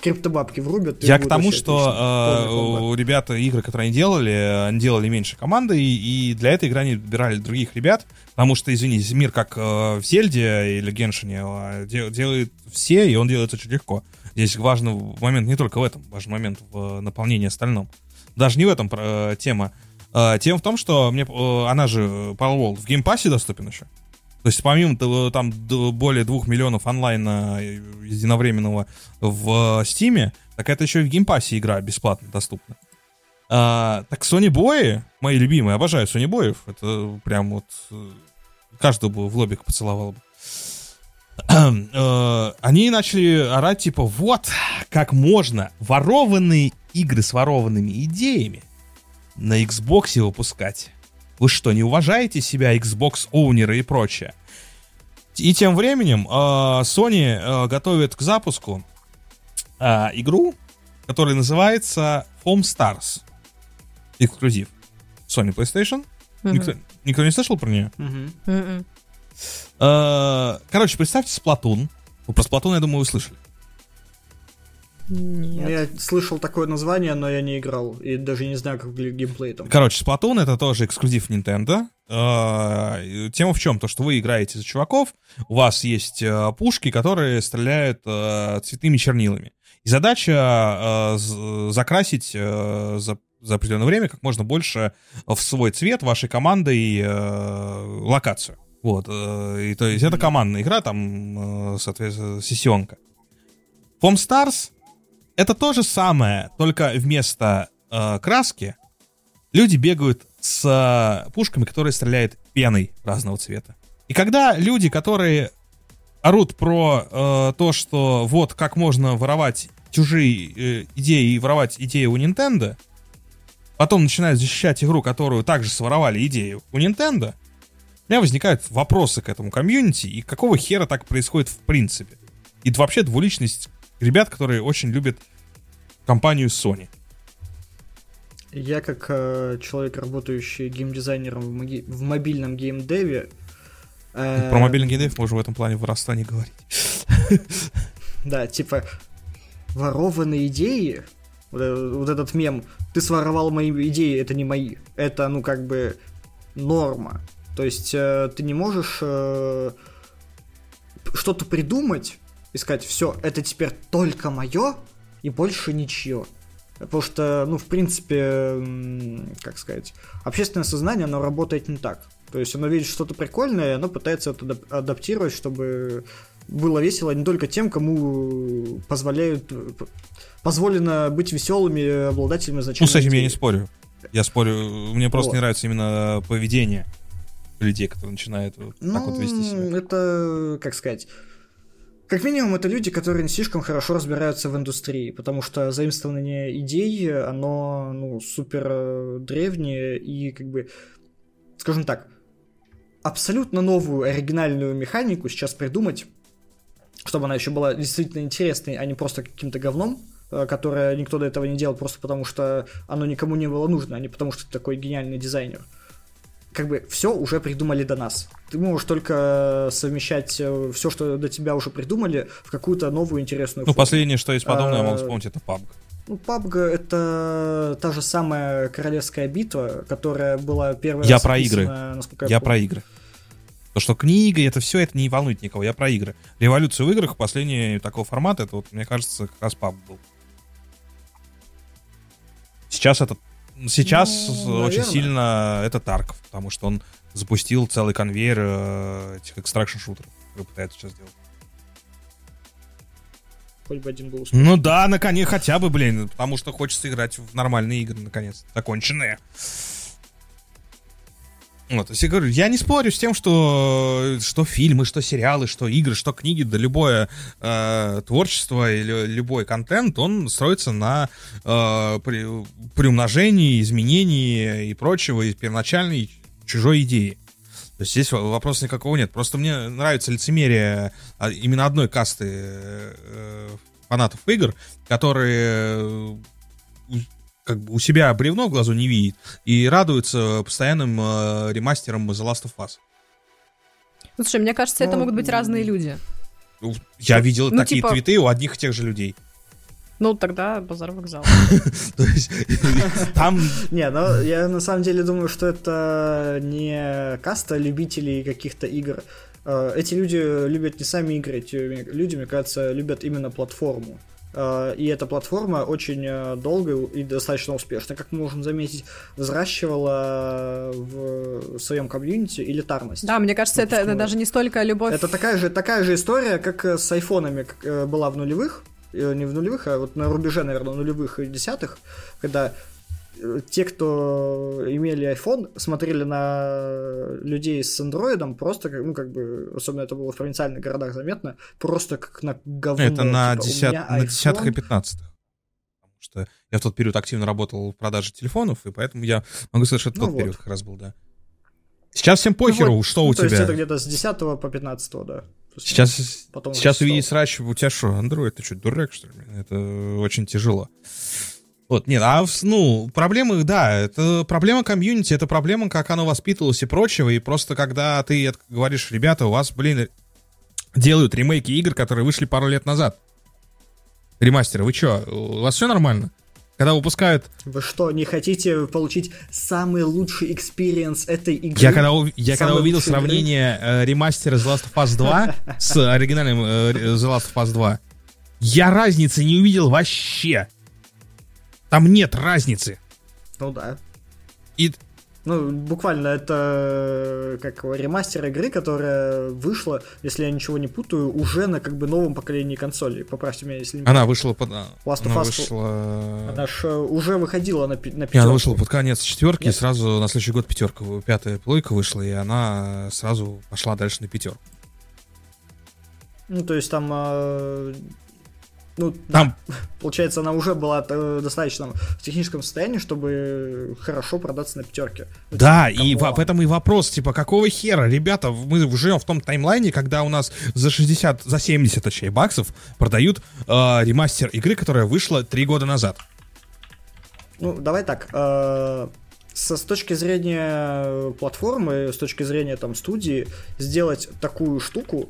криптобабки врубят. Я к тому, что э, ребята игры, которые они делали, они делали меньше команды, и, и для этой игры они выбирали других ребят, потому что, извините, мир как э, в Зельде или Геншине э, де- делает все, и он делает очень легко. Здесь важный момент не только в этом, важный момент в э, наполнении остальном. Даже не в этом э, тема. Э, тема в том, что мне, э, она же, э, Palworld, в геймпассе доступен еще. То есть помимо того, там более двух миллионов онлайна э, единовременного в Стиме, так это еще и в геймпассе игра бесплатно доступна. А, так Sony boy и, мои любимые, обожаю Sony boy ев. Это прям вот э, каждого бы в лобик поцеловал бы. Э, Они начали орать, типа, вот как можно ворованные игры с ворованными идеями на Xbox выпускать. Вы что, не уважаете себя, Xbox оунеры и прочее? И тем временем э, Sony э, готовит к запуску э, игру, которая называется Home Stars. Эксклюзив. Sony PlayStation. Мгм. Никто, никто не слышал про нее? Мгм. Э, короче, представьте Splatoon. Про Splatoon, я думаю, вы слышали. Нет. Я слышал такое название, но я не играл. И даже не знаю, как выглядит геймплей там. Короче, Splatoon это тоже эксклюзив Nintendo. Э, Тема в чем? То, что вы играете за чуваков, у вас есть э, пушки, которые стреляют э, цветными чернилами. И задача э, закрасить за, за определенное время как можно больше в свой цвет вашей командой э, локацию. Вот. э, И то есть это командная игра, там, э, соответственно, сессионка. Foam Stars это то же самое, только вместо э, краски люди бегают с э, пушками, которые стреляют пеной разного цвета. И когда люди, которые орут про э, то, что вот как можно воровать чужие э, идеи и воровать идеи у Nintendo, потом начинают защищать игру, которую также своровали идею у Nintendo, у меня возникают вопросы к этому комьюнити, и какого хера так происходит в принципе. И вообще двуличность ребят, которые очень любят компанию Sony. Я как э, человек, работающий геймдизайнером в, маги- в мобильном геймдеве... э, Про мобильный геймдев можно в этом плане в не говорить. Да, типа, ворованные идеи, вот, э- вот этот мем, ты своровал мои идеи, это не мои. Это, ну, как бы, норма. То есть, э, ты не можешь э, что-то придумать и сказать, все, это теперь только мое и больше ничье. Потому что, ну, в принципе, как сказать, общественное сознание, оно работает не так. То есть оно видит что-то прикольное, и оно пытается это адаптировать, чтобы было весело не только тем, кому позволяют позволено быть веселыми обладателями значения. Ну, с этим я не спорю. Я спорю, мне просто вот. не нравится именно поведение людей, которые начинают вот ну, так вот вести себя. Ну, это, как сказать, как минимум, это люди, которые не слишком хорошо разбираются в индустрии, потому что заимствование идей, оно, ну, супер э, древнее и, как бы, скажем так, абсолютно новую оригинальную механику сейчас придумать, чтобы она еще была действительно интересной, а не просто каким-то говном, э, которое никто до этого не делал просто потому, что оно никому не было нужно, а не потому, что ты такой гениальный дизайнер – как бы все уже придумали до нас. Ты можешь только совмещать э, все, что до тебя уже придумали, в какую-то новую интересную Ну, форму. последнее, что есть подобное, а, я могу вспомнить, это PUBG. Ну, PUBG это та же самая королевская битва, которая была первая Я про игры. Я, я про игры. То, что книга, это все, это не волнует никого. Я про игры. Революция в играх, последний такого формата, это вот, мне кажется, как раз PUBG был. Сейчас это Сейчас ну, очень сильно это Тарков, потому что он запустил целый конвейер э, этих экстракшн шутеров, которые пытается сейчас сделать. Хоть бы один был успешный. Ну да, наконец, хотя бы, блин, потому что хочется играть в нормальные игры, наконец, законченные. Вот, я говорю, я не спорю с тем, что, что фильмы, что сериалы, что игры, что книги, да любое э, творчество или любой контент, он строится на э, при, приумножении, изменении и прочего, и первоначальной чужой идеи. То есть здесь вопроса никакого нет. Просто мне нравится лицемерие а, именно одной касты э, фанатов игр, которые как бы у себя бревно в глазу не видит и радуется постоянным э, ремастерам The Last of Us. Ну, слушай, мне кажется, это ну, могут быть разные люди. Ну, я видел ну, такие типа... твиты у одних и тех же людей. Ну, тогда базар вокзал. То есть, там... Не, ну, я на самом деле думаю, что это не каста любителей каких-то игр. Э, эти люди любят не сами игры, эти люди, мне кажется, любят именно платформу. Э, и эта платформа очень э, долго и достаточно успешно, как мы можем заметить, взращивала в своем комьюнити элитарность. Да, мне кажется, это, это даже не столько любовь. Это такая же, такая же история, как с айфонами была в нулевых, э, не в нулевых, а вот на рубеже, наверное, нулевых и десятых, когда те, кто имели iPhone, смотрели на людей с андроидом просто, ну, как бы, особенно это было в провинциальных городах заметно, просто как на говно. Это на, типа, десят... на десятых и пятнадцатых. Потому что я в тот период активно работал в продаже телефонов, и поэтому я могу сказать, что это ну тот вот. период как раз был, да. Сейчас всем похеру, ну вот, что ну, у то тебя. То есть это где-то с 10 по 15, да. Сейчас, потом сейчас увидеть срач, у тебя что, Android, ты что, дурак, что ли? Это очень тяжело. Вот, нет, а, ну, проблемы, да, это проблема комьюнити, это проблема, как оно воспитывалось и прочего, и просто когда ты говоришь, ребята, у вас, блин, делают ремейки игр, которые вышли пару лет назад. Ремастеры, вы чё, у вас все нормально? Когда выпускают... Вы что, не хотите получить самый лучший experience этой игры? Я когда, я когда увидел сравнение э, ремастера The Last of Us 2 с оригинальным э, The Last of Us 2, я разницы не увидел вообще. Там нет разницы. Ну да. И... Ну, буквально это как ремастер игры, которая вышла, если я ничего не путаю, уже на как бы новом поколении консолей. Поправьте меня, если не Она вышла под... Last of Us вышла... Она ж э, уже выходила на, на пятерку. Она вышла под конец четверки, и сразу на следующий год пятерка, пятая плойка вышла, и она сразу пошла дальше на пятерку. Ну, то есть там э, ну, там... Да. Получается, она уже была э, достаточно в техническом состоянии, чтобы хорошо продаться на пятерке. Да, типа, и в, в этом и вопрос, типа, какого хера, ребята, мы живем в том таймлайне, когда у нас за 60, за 70, точнее, баксов продают э, ремастер игры, которая вышла три года назад. Ну, давай так, э, со, с точки зрения платформы, с точки зрения там студии, сделать такую штуку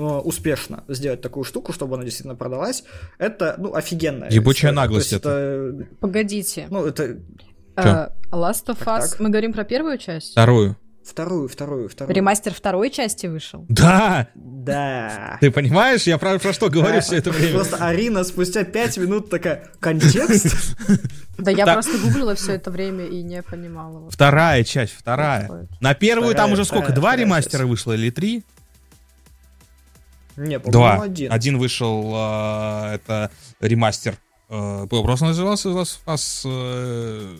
успешно сделать такую штуку, чтобы она действительно продалась, это, ну, офигенно. Ебучая наглость это. Погодите. Ну, это... Uh, Last of Us, мы говорим про первую часть? Вторую. Вторую, вторую, вторую. Ремастер второй части вышел? Да! Да. Ты понимаешь, я про, про что говорю все это время? Просто Арина спустя пять минут такая, контекст? Да я Так. просто гуглила все это время и не понимала. Вторая часть, вторая. На первую там уже сколько? Два ремастера вышло или три? Не, Два. по-моему, один. вышел, а, это ремастер. э, просто назывался Last of Us э,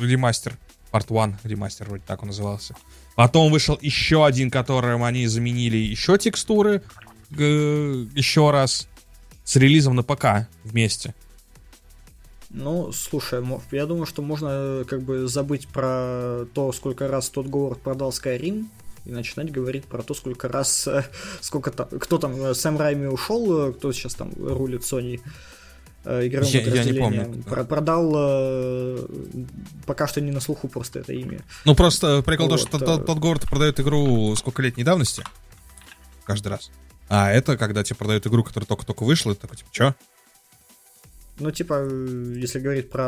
ремастер. Part 1 ремастер, вроде так он назывался. Потом вышел еще один, которым они заменили еще текстуры. э, еще раз. С релизом на ПК вместе. Ну, слушай, я думаю, что можно э, как бы забыть про то, сколько раз тот Говард продал Skyrim, и начинать говорить про то, сколько раз, э, сколько там, кто там, э, Сэм Райми ушел, э, кто сейчас там рулит Sony игровым Я- я не помню. Про- продал э, пока что не на слуху просто это имя. Ну, просто прикол то, Вот, что э. тот, тот город продает игру сколько-летней давности. Каждый раз. А это, когда тебе продают игру, которая только-только вышла, это такой, типа, чё? Ну, типа, если говорить про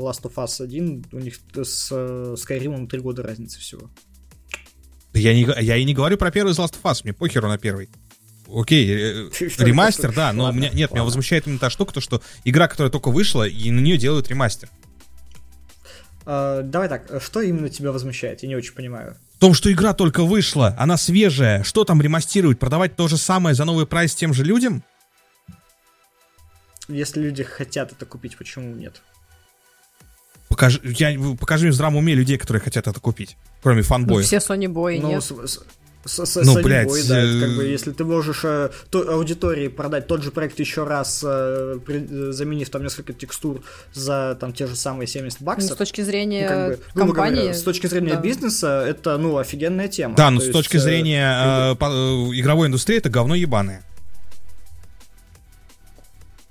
Last of Us 1, у них с Skyrim три года разницы всего. Да Я, не, я и не говорю про первый из Last of Us, мне похеру на первый. Окей, э, ремастер, да, но меня, нет, меня возмущает именно та штука, то, что игра, которая только вышла, и на нее делают ремастер. А, давай так, что именно тебя возмущает? Я не очень понимаю. В том, что игра только вышла, она свежая, что там ремастировать, продавать то же самое за новый прайс тем же людям? Если люди хотят это купить, почему нет? Покажи, я, покажи мне в здравом уме людей, которые хотят это купить, кроме Ну, фанбоев. все Sony Boy, ну, нет. с- с- с- с- Ну, Sony блядь, Boy, да, это как бы, э, если ты можешь э, той аудитории продать тот же проект еще раз, э, при- э, заменив там несколько текстур за там те же самые 70 Ну, баксов, с точки ну, зрения как бы, грубо говоря, компании... с точки зрения да. бизнеса, это, ну, офигенная тема. Да, но То с есть, точки э, зрения э, по- э, игровой индустрии это говно ебаное.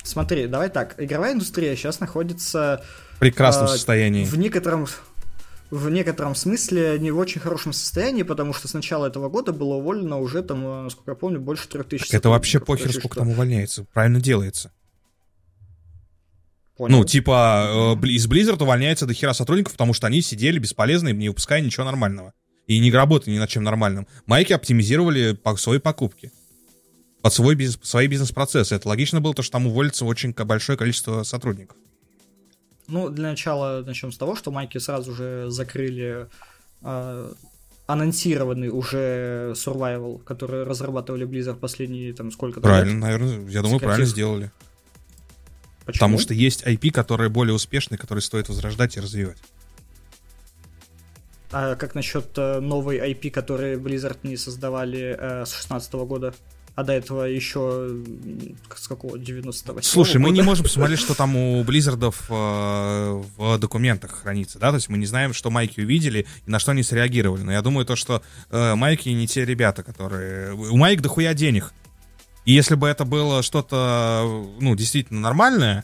Смотри, давай так, игровая индустрия сейчас находится прекрасном А, состоянии. в некотором в некотором смысле не в очень хорошем состоянии, потому что с начала этого года было уволено уже там, э, насколько я помню, больше трех тысяч. Это вообще похер, сколько что? там увольняется. Правильно делается. Понял. Ну, типа, э, из Blizzard увольняется до хера сотрудников, потому что они сидели бесполезные, не выпуская ничего нормального. И не работали ни над чем нормальным. Майки оптимизировали по свои покупки. Под свой бизнес, свои бизнес-процессы. Это логично было, то, что там уволится очень большое количество сотрудников. Ну, для начала начнем с того, что майки сразу же закрыли э, анонсированный уже Survival, который разрабатывали Blizzard последние там сколько Правильно, наверное, я думаю, С правильно сделали. Почему? Потому что есть IP, которые более успешные, которые стоит возрождать и развивать. А как насчет э, новой IP, которые Blizzard не создавали э, с 16 года? А до этого еще с какого 98 Слушай, мы не года? можем посмотреть, что там у Близзардов э, в документах хранится, да, то есть мы не знаем, что майки увидели и на что они среагировали. Но я думаю, то, что э, майки не те ребята, которые... У майк дохуя денег. И если бы это было что-то, ну, действительно нормальное,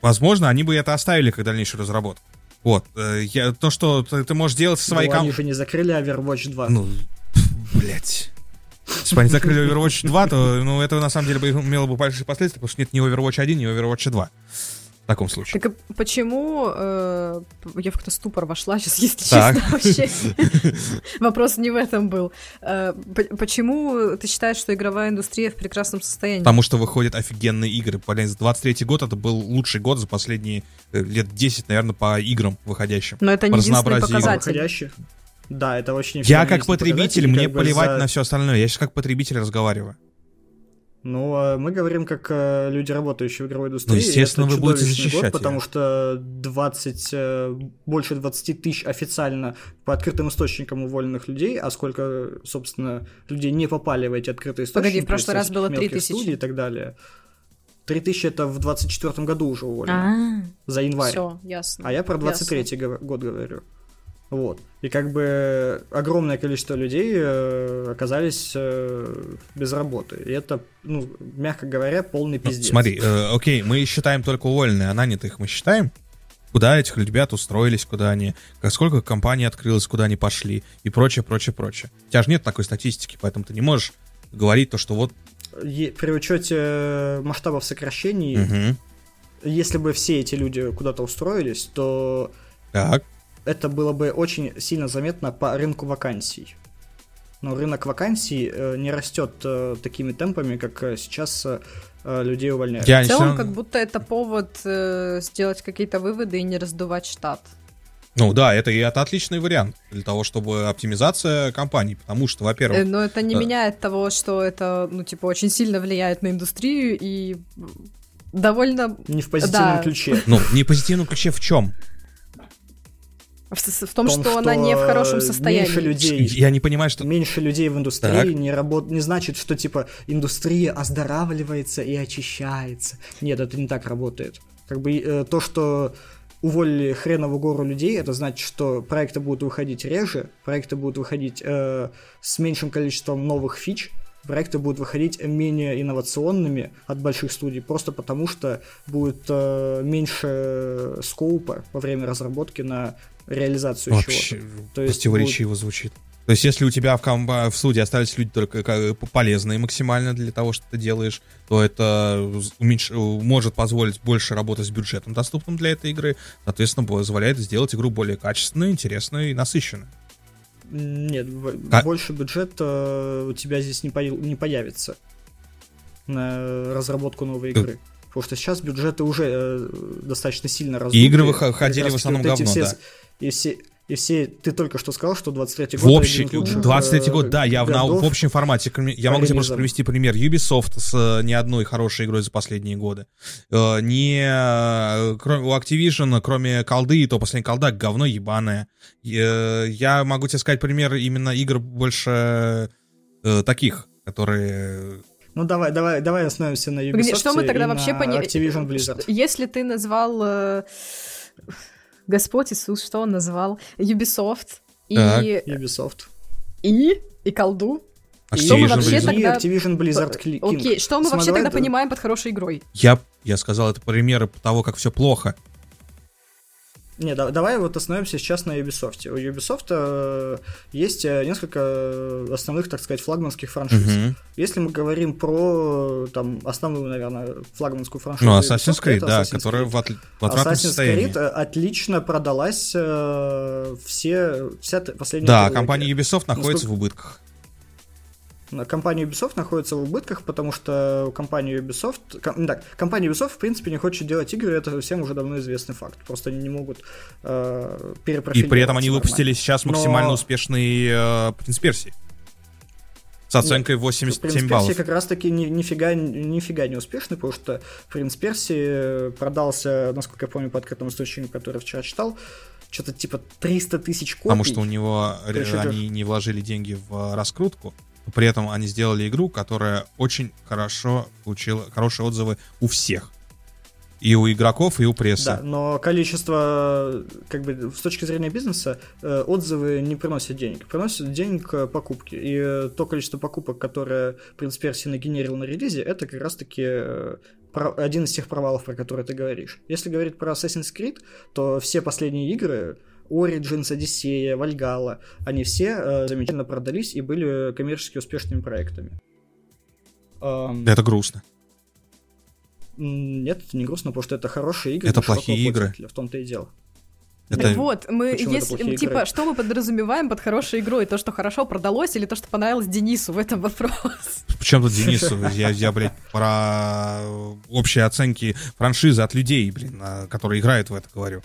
возможно, они бы это оставили как дальнейшую разработку. Вот. э, я, то, что ты, ты можешь делать со своей Ну, они ком- же не закрыли Overwatch 2. Ну, блять. Если бы они закрыли Overwatch 2, то, ну, это на самом деле бы имело бы большие последствия, потому что нет ни Overwatch 1, ни Overwatch 2. В таком случае. Так и почему э, я в какой-то ступор вошла сейчас, если Так. честно, вообще. Вопрос не в этом был. Э, Почему ты считаешь, что игровая индустрия в прекрасном состоянии? Потому что выходят офигенные игры. Блин, 23 год это был лучший год за последние э, лет 10, наверное, по играм выходящим. Но это не единственный разнообразию игр. Да, это очень Я как потребитель, мне как плевать за- на все остальное. Я сейчас как потребитель разговариваю. Ну, а мы говорим как э, люди, работающие в игровой индустрии. Ну, естественно, Это вы будете защищать год, потому что 20, э, больше 20 тысяч официально по открытым источникам уволенных людей, а сколько, собственно, людей не попали в эти открытые источники. Погоди, в прошлый раз было мелких 3000. студий и так далее. 3000 это в 24 году уже уволены. А, За январь. все, ясно. А я про 23 гов- год говорю. Вот. И как бы огромное количество людей э, оказались э, без работы. И это, ну, мягко говоря, полный Ну, пиздец. смотри, э, окей, мы считаем только уволенные, а нанятых мы считаем? Куда этих ребят устроились, куда они, как сколько компаний открылось, куда они пошли и прочее, прочее, прочее. У тебя же нет такой статистики, поэтому ты не можешь говорить то, что вот... При учете масштабов сокращений, мгм, если бы все эти люди куда-то устроились, то так, это было бы очень сильно заметно по рынку вакансий. Но рынок вакансий э, не растет э, такими темпами, как э, сейчас э, людей увольняют. Я в целом, как будто это повод э, сделать какие-то выводы и не раздувать штат. Ну да, это и это отличный вариант для того, чтобы оптимизация компании, потому что, во-первых... Но это не э... меняет того, что это, ну, типа, очень сильно влияет на индустрию и довольно... Не в позитивном да. ключе. Ну, не в позитивном ключе в чем? В, в том, том что, что она не в хорошем состоянии. Меньше людей. Я не понимаю, что... Меньше людей в индустрии так. не, работ... не значит, что, типа, индустрия оздоравливается и очищается. Нет, это не так работает. Как бы э, то, что уволили хренову гору людей, это значит, что проекты будут выходить реже, проекты будут выходить э, с меньшим количеством новых фич, проекты будут выходить менее инновационными от больших студий, просто потому что будет э, меньше скоупа во время разработки на реализацию Вообще, чего-то. То есть противоречиво будет... звучит. То есть, если у тебя в, ком- в суде остались люди только полезные максимально для того, что ты делаешь, то это уменьш... может позволить больше работать с бюджетом, доступным для этой игры. Соответственно, позволяет сделать игру более качественной, интересной и насыщенной. Нет, а... больше бюджета у тебя здесь не, по... не появится на разработку новой игры. Потому что сейчас бюджеты уже э, достаточно сильно раздуты. игры выходили в основном вот говно, все, да. И все, и все, ты только что сказал, что 23-й год... В общем, 23-й год, да, я в, в общем формате. Я могу тебе просто привести пример. Ubisoft с э, ни одной хорошей игрой за последние годы. Э, не... Э, кроме, у Activision, кроме колды, то последняя колда говно ебаное. Я могу тебе сказать пример именно игр больше таких, которые ну давай, давай, давай остановимся на Ubisoft. Что мы тогда вообще поняли? Activision Blizzard. Если ты назвал Господь Иисус, что он назвал? Ubisoft. И... Ubisoft. И? И колду. А что мы вообще Blizzard. тогда... Activision Blizzard King. Окей, что мы вообще тогда понимаем под хорошей игрой? Я, я сказал, это примеры того, как все плохо. Не, да, давай вот остановимся сейчас на Ubisoft. У Ubisoft э, есть э, несколько основных, так сказать, флагманских франшиз. Угу. Если мы говорим про там основную, наверное, флагманскую франшизу. Ну, Assassin's Creed, Ubisoft, да, Assassin's которая в, отли- в отвратном Assassin's состоянии. Creed отлично продалась э, все, вся последняя Да, компания Ubisoft находится Насколько... в убытках. Компания Ubisoft находится в убытках, потому что компания Ubisoft... Ком, так, компания Ubisoft, в принципе, не хочет делать игры, это всем уже давно известный факт. Просто они не могут э, И при этом они выпустили нормально. сейчас максимально Но... успешный э, «Принц Персии». С оценкой 87 Принц баллов. Персии как раз-таки ни, нифига, нифига не успешный, потому что Принц Персии продался, насколько я помню, по открытому источнику, который вчера читал, что-то типа 300 тысяч копий. Потому что у него они не вложили деньги в раскрутку, при этом они сделали игру, которая очень хорошо получила хорошие отзывы у всех. И у игроков, и у прессы. Да, но количество, как бы, с точки зрения бизнеса, э, отзывы не приносят денег. Приносят денег э, покупки. И э, то количество покупок, которое Принц Перси нагенерил на релизе, это как раз-таки один из тех провалов, про которые ты говоришь. Если говорить про Assassin's Creed, то все последние игры, Origins, Одиссея, Вальгала, они все э, замечательно продались и были коммерчески успешными проектами. Это грустно. Нет, это не грустно, потому что это хорошие игры. Это плохие игры. В том-то и дело. Это... Вот, мы, Почему если, типа, игры? что мы подразумеваем под хорошей игрой? То, что хорошо продалось, или то, что понравилось Денису? В этом вопрос. Почему тут Денису? Я, я, блядь, про общие оценки франшизы от людей, блин, которые играют в это говорю.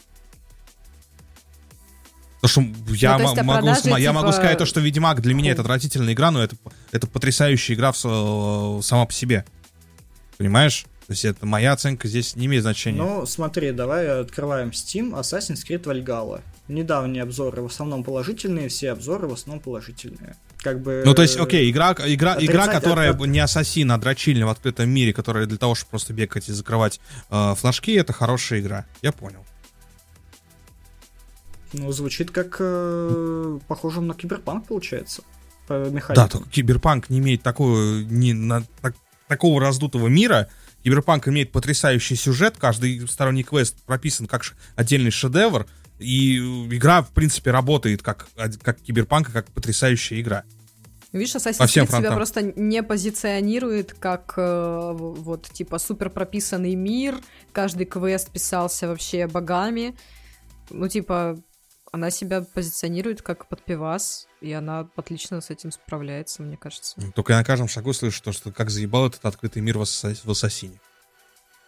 Потому что я, ну, могу, продаже, я типа... могу сказать то, что Ведьмак для меня это отвратительная игра, но это, это потрясающая игра в, сама по себе. Понимаешь? То есть это моя оценка здесь не имеет значения. Ну, смотри, давай открываем Steam, Assassin's Creed Valhalla. Недавние обзоры в основном положительные, все обзоры в основном положительные. Как бы... Ну, то есть, окей, игра, игра, игра которая от... не ассасин, а дрочильня в открытом мире, которая для того, чтобы просто бегать и закрывать э, флажки, это хорошая игра. Я понял. Ну, звучит как э, похожим на киберпанк, получается. По Да, только киберпанк не имеет такого, не, на, так, такого раздутого мира. Киберпанк имеет потрясающий сюжет, каждый сторонний квест прописан как отдельный шедевр, и игра, в принципе, работает как, как киберпанк, как потрясающая игра. Видишь, Assassin's Creed себя просто не позиционирует как э, вот типа супер прописанный мир, каждый квест писался вообще богами. Ну, типа, Она себя позиционирует как подпивас, и она отлично с этим справляется, мне кажется. Только я на каждом шагу слышу то, что как заебал этот открытый мир в, Ассас- в Ассасине.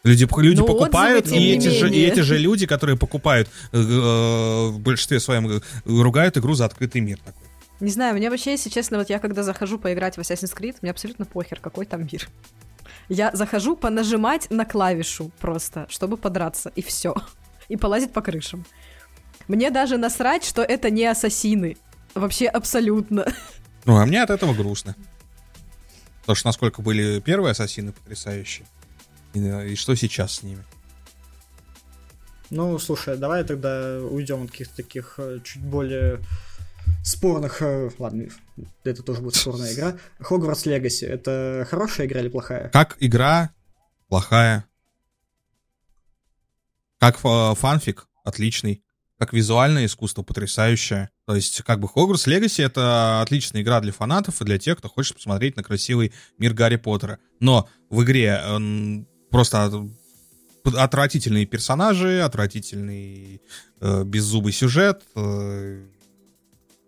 Люди, люди Но покупают, отзывы, и эти, же, и эти же люди, которые покупают, э, э, в большинстве своем э, ругают игру за открытый мир такой. Не знаю, мне вообще, если честно, вот я когда захожу поиграть в Assassin's Creed, мне абсолютно похер, какой там мир. Я захожу понажимать на клавишу просто, чтобы подраться, и все. И полазить по крышам. Мне даже насрать, что это не ассасины. Вообще абсолютно. Ну, а мне от этого грустно. Потому что насколько были первые ассасины потрясающие, и, э, и что сейчас с ними. Ну, слушай, давай тогда уйдем от каких-то таких э, чуть более спорных... э, Ладно, это тоже будет спорная игра. Hogwarts Legacy — это хорошая игра или плохая? Как игра плохая. Как фа- фанфик отличный. Как визуальное искусство потрясающее. То есть, как бы Hogwarts Legacy это отличная игра для фанатов и для тех, кто хочет посмотреть на красивый мир Гарри Поттера. Но в игре м, просто от- отвратительные персонажи, отвратительный э, беззубый сюжет. э,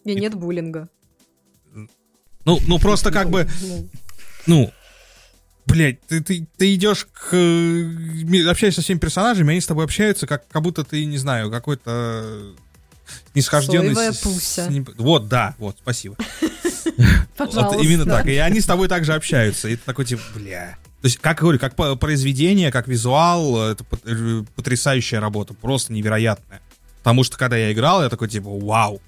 И нет буллинга. ну, ну просто как бы Ну, ну, блядь, ты, ты, ты идешь к... э, общаешься со всеми персонажами, они с тобой общаются, как, как будто ты, не знаю, какой-то нисхожденный... Соевая с- с- пуся. не- Вот, да, вот, спасибо. Пожалуйста. Вот именно так. И они с тобой также общаются. И ты такой, типа, бля. То есть, как говорю, как произведение, как визуал, это э, потрясающая работа, просто невероятная. Потому что, когда я играл, я такой, типа, вау,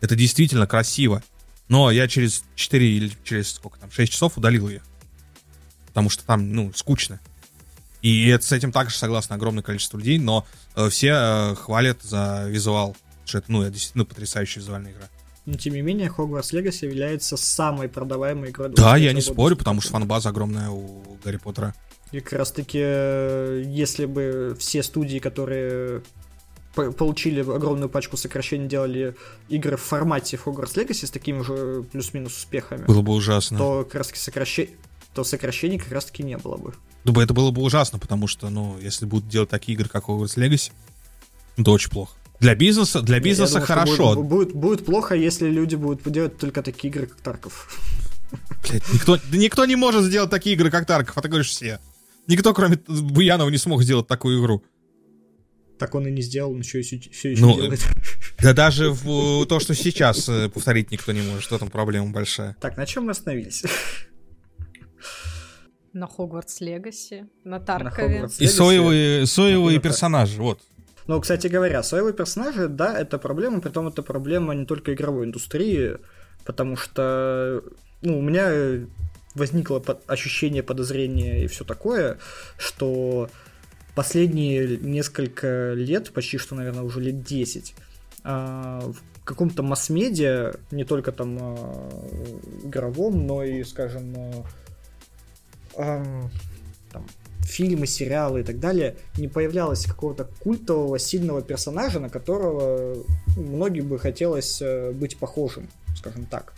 это действительно красиво. Но я через 4 или через сколько там, 6 часов удалил ее. Потому что там, ну, скучно. И это, с этим также согласно огромное количество людей, но э, все э, хвалят за визуал. Что это, ну, это действительно потрясающая визуальная игра. Но, тем не менее, Hogwarts Legacy является самой продаваемой игрой Да, 23 я не спорю, потому что фанбаза огромная у Гарри Поттера. И как раз таки, э, если бы все студии, которые по- получили огромную пачку сокращений, делали игры в формате Hogwarts Legacy с такими же плюс-минус успехами, Было бы ужасно. то как раз таки сокращение то сокращений как раз таки не было бы. Думаю, это было бы ужасно, потому что, ну, если будут делать такие игры, как Hogwarts Legacy, это очень плохо. Для бизнеса, для бизнеса думаю, хорошо. Будет, будет, будет плохо, если люди будут делать только такие игры, как Тарков. Блядь, никто, да никто не может сделать такие игры, как Тарков, а ты говоришь все. Никто, кроме Буянова, не смог сделать такую игру. Так он и не сделал, он еще, все еще Ну, делает. Да даже в то, что сейчас э, повторить никто не может, что там проблема большая. Так, на чем мы остановились? На Хогвартс Легаси, на Таркове. И соевые, соевые персонажи, вот. Ну, кстати говоря, соевые персонажи, да, это проблема, притом это проблема не только игровой индустрии, потому что, ну, у меня возникло ощущение подозрения и все такое, что последние несколько лет, почти что, наверное, уже лет 10, а, в каком-то масс-медиа, не только там а, игровом, но и, скажем, ам, там, фильмы, сериалы и так далее, не появлялось какого-то культового, сильного персонажа, на которого многим бы хотелось э, быть похожим, скажем так.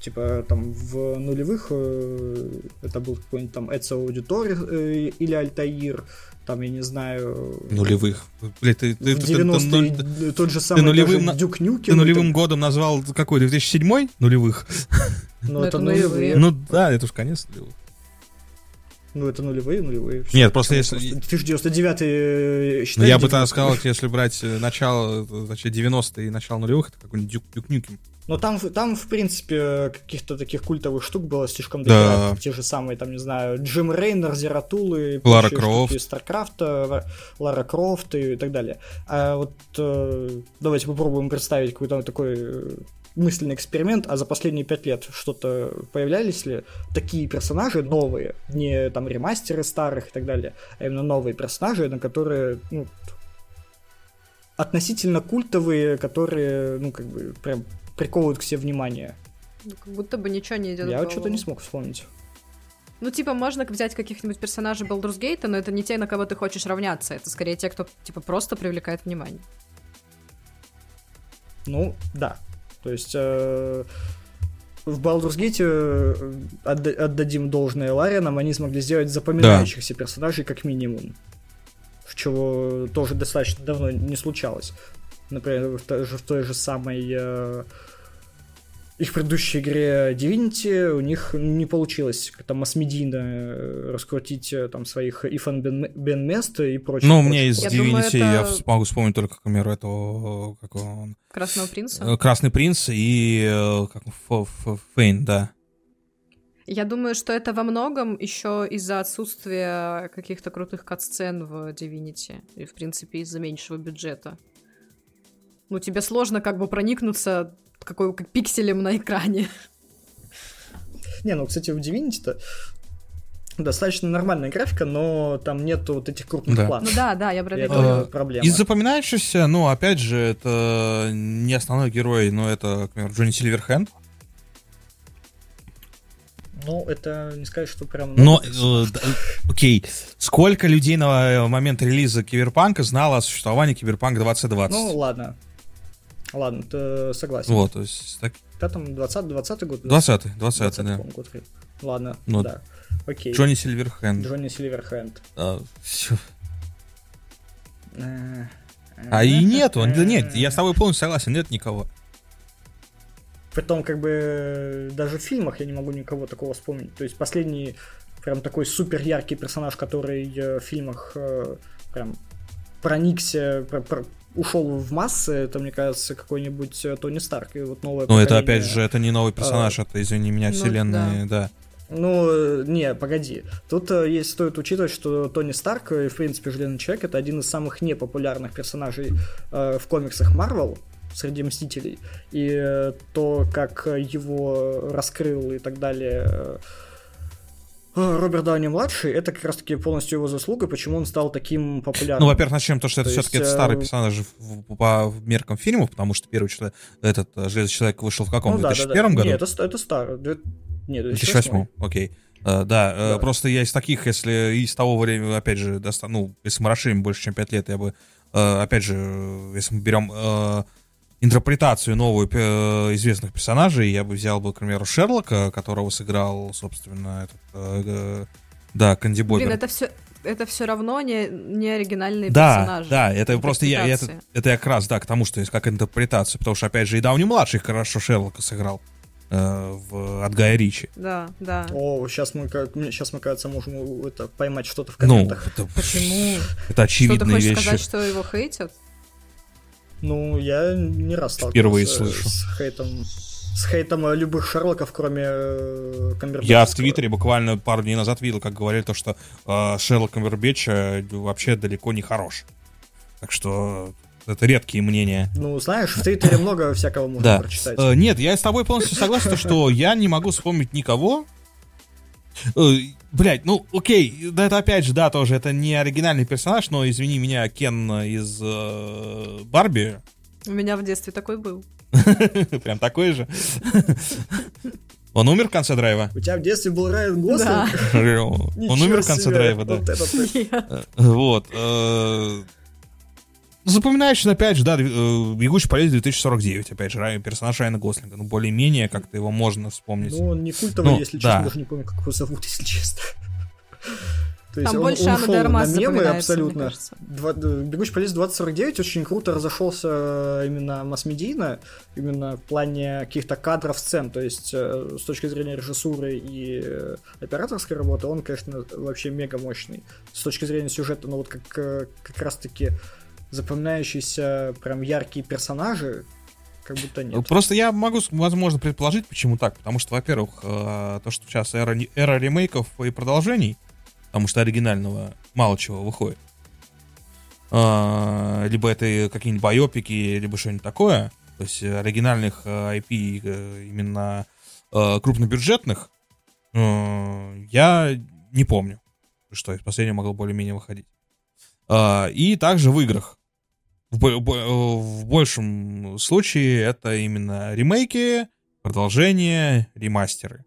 Типа там в нулевых э, это был какой-нибудь там Эцио Аудитор э, или Альтаир, там, я не знаю... Нулевых. Блядь, ты, ты, в ты- ты- ты- 90-е ты- тот же самый нулевым даже на- Дюк Нюкем. ты нулевым так- годом назвал какой? 2007 нулевых? Ну, Ну, это нулевые. Ну да, это уж конец нулевых. Ну, это нулевые, нулевые. Нет, просто если- Ты же 99-й Ну, я бы 90-й? сказал, если брать э, начало, э, значит, 90-е и начало нулевых, это какой-нибудь Дюк, Дюк Нюкем. Но там, там, в принципе, каких-то таких культовых штук было слишком Да. дофига. Те же самые, там, не знаю, Джим Рейнор, Зератулы, Лара Крофт. Старкрафта, Лара Крофт и так далее. А вот э, давайте попробуем представить какой-то такой э, мысленный эксперимент, а за последние пять лет что-то появлялись ли такие персонажи новые, не там ремастеры старых и так далее, а именно новые персонажи, на которые, ну, относительно культовые, которые, ну, как бы, прям приковывают к себе внимание. Ну, Как будто бы ничего не идет. Я вот что-то не смог вспомнить. Ну, типа, можно взять каких-нибудь персонажей Baldur's Gate, но это не те, на кого ты хочешь равняться. Это скорее те, кто, типа, просто привлекает внимание. Ну, да. То есть э, в Baldur's Gate э, отда- отдадим должное Ларианам, они смогли сделать запоминающихся персонажей как минимум. Чего тоже достаточно давно не случалось. Например, в той же, в той же самой э, их предыдущей игре Divinity у них не получилось там масс-медийно э, раскрутить э, там своих Ифан Бен, Бен Мест и прочее. Ну, мне из. Я думаю, Divinity это- я могу вспомнить только, к примеру, этого, как он, Красного принца. э, Красный принц и как, Фейн, да. Я думаю, что это во многом еще из-за отсутствия каких-то крутых кат-сцен в Divinity. И, в принципе, из-за меньшего бюджета. Ну, тебе сложно как бы проникнуться какой как пикселем на экране. Не, ну, кстати, в Divinity-то достаточно нормальная графика, но там нету вот этих крупных Да. планов. Ну да, да, я про это проблема. Из запоминающихся, ну, опять же, это не основной герой, но это, к примеру, Джонни Сильверхенд. Ну, это не сказать, что прям... Но, э, окей, сколько людей на момент релиза Киберпанка знало о существовании Киберпанк 2020? Ну, ладно. Ладно, ты согласен. вот, то есть, так, Когда там 20 20 год? 20-й, 20-й, 20 да. год. Ладно, Ну, да. Окей. Джонни Сильверхенд. Джонни Сильверхенд. А, всё. Э, А и нету, э, да нет, я с тобой полностью согласен, нет никого. Притом, как бы, даже в фильмах я не могу никого такого вспомнить. То есть последний прям такой супер яркий персонаж, который э, в фильмах э, прям проникся, про- про- ушел в массы, это, мне кажется, какой-нибудь э, Тони Старк. И вот новое Ну, это опять же, это не новый персонаж, это, извини меня, Ну, вселенная, да. Ну, э, не, погоди. Тут э, есть стоит учитывать, что Тони Старк и, в принципе, Железный Человек это один из самых непопулярных персонажей э, в комиксах Марвел среди Мстителей. И э, то, как его раскрыл и так далее э, Роберт Дауни младший, это как раз-таки полностью его заслуга, почему он стал таким популярным. Ну, во-первых, начнем то, что это То все-таки есть, это старый э, персонаж в- по меркам фильмов, потому что первый что этот э, Железный Человек вышел в каком? Ну в да, да, 2001 да. году? Нет, это, это старый. Две- Нет, В 2008. 2008, окей. Э, да, Да. просто я из таких, если из того времени, опять же, доста- ну, если мы расширим больше, чем 5 лет, я бы, э, опять же, если мы берем интерпретацию новую э, известных персонажей, я бы взял бы, к примеру, Шерлока, которого сыграл, собственно, этот, э, э, да, Канди Бобер. Блин, это все это все равно не, не оригинальные Да, персонажи. да, это просто я, это, Интерпретация. это я как раз, да, к тому, что есть как интерпретация, потому что, опять же, и Дауни младший хорошо Шерлока сыграл э, в, от Гая Ричи. Да, да. О, сейчас мы, как- сейчас мы, кажется, можем э, это, поймать что-то в Ну, комментах. это, Почему? это Что ты очевидные хочешь вещи. сказать, что его хейтят? Ну, я не раз сталкивался Впервые слышу. с хейтом. С хейтом э, любых Шерлоков, кроме э, Я в. Твиттере буквально пару дней назад видел, как говорили то, что э, Шерлок Камбербэтча вообще далеко не хорош. Так что это редкие мнения. Ну, знаешь, в Твиттере много всякого можно Да. прочитать. Э, нет, я с тобой полностью согласен, то, что я не могу вспомнить никого. Э, Блять, ну окей, да это опять же, да, тоже это не оригинальный персонаж, но извини меня, Кен из э, Барби, У меня в детстве такой был. прям такой же. Он умер в конце драйва? У тебя в детстве был Райан Гослинг? Да. Он умер в конце драйва, да. Вот э, Запоминающий, опять же, да, э, «Бегущий по лезвию 2049», опять же, Рай- персонаж Райана Гослинга, ну, более-менее как-то его можно вспомнить. Ну, он не культовый, Ну, если да. честно, даже не помню, как его зовут, если честно. То Там он- больше он шел на мемы абсолютно. Два- э, Бегущий по лесу 2049 очень круто разошелся э, именно масс-медийно, именно в плане каких-то кадров сцен, то есть с точки зрения режиссуры и операторской работы он, конечно, вообще мега мощный. С точки зрения сюжета, ну вот как, как раз-таки запоминающиеся прям яркие персонажи, как будто нет. Просто я могу, возможно, предположить, почему так. Потому что, во-первых, э, то, что сейчас эра, эра ремейков и продолжений, потому что оригинального мало чего выходит. Э, Либо это какие-нибудь байопики, либо что-нибудь такое. То есть оригинальных IP э, именно крупнобюджетных я не помню, что из последнего могло более-менее выходить. И также в играх. В, бо- в большем случае это именно ремейки, продолжения, ремастеры.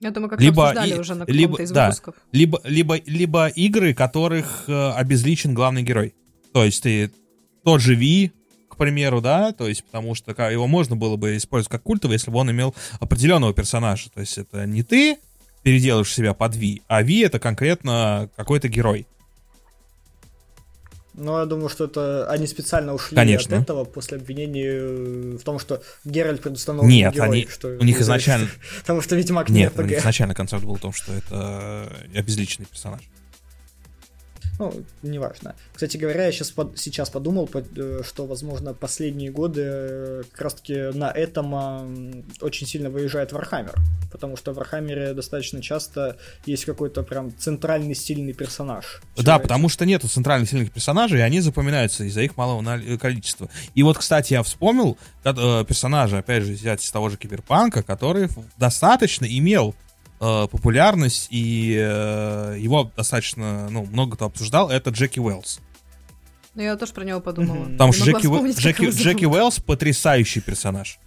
Я думаю, как Либо обсуждали и- уже на либо- из да. выпусков. Либо, либо, либо игры, которых э, обезличен главный герой. То есть ты тот же Ви, к примеру, да, то есть потому что его можно было бы использовать как культовый, если бы он имел определенного персонажа. То есть это не ты переделаешь себя под Ви, а Ви это конкретно какой-то герой. Ну, я думаю, что это они специально ушли Конечно. от этого после обвинений э, в том, что Геральт предустановлен Нет, герой, они- что у них изначально- Потому что Ведьмак не Нет, у них изначально концепт был в том, что это обезличенный персонаж. Ну, неважно. Кстати говоря, я сейчас, сейчас подумал, по- э, что, возможно, последние годы э, как раз-таки на этом а, очень сильно выезжает Вархаммер. Потому что в Вархаммере достаточно часто есть какой-то прям центральный стильный персонаж. Да, потому что нету центральных сильных персонажей, и они запоминаются из-за их малого наль- количества. И вот, кстати, я вспомнил э, персонажа, опять же, взять из того же Киберпанка, который достаточно имел э, популярность, и э, его достаточно, ну, много кто обсуждал, это Джеки Уэллс. Ну, я тоже про него подумала. Мгм. Потому что Джеки, Уэ- Джеки. Джеки Уэллс потрясающий персонаж.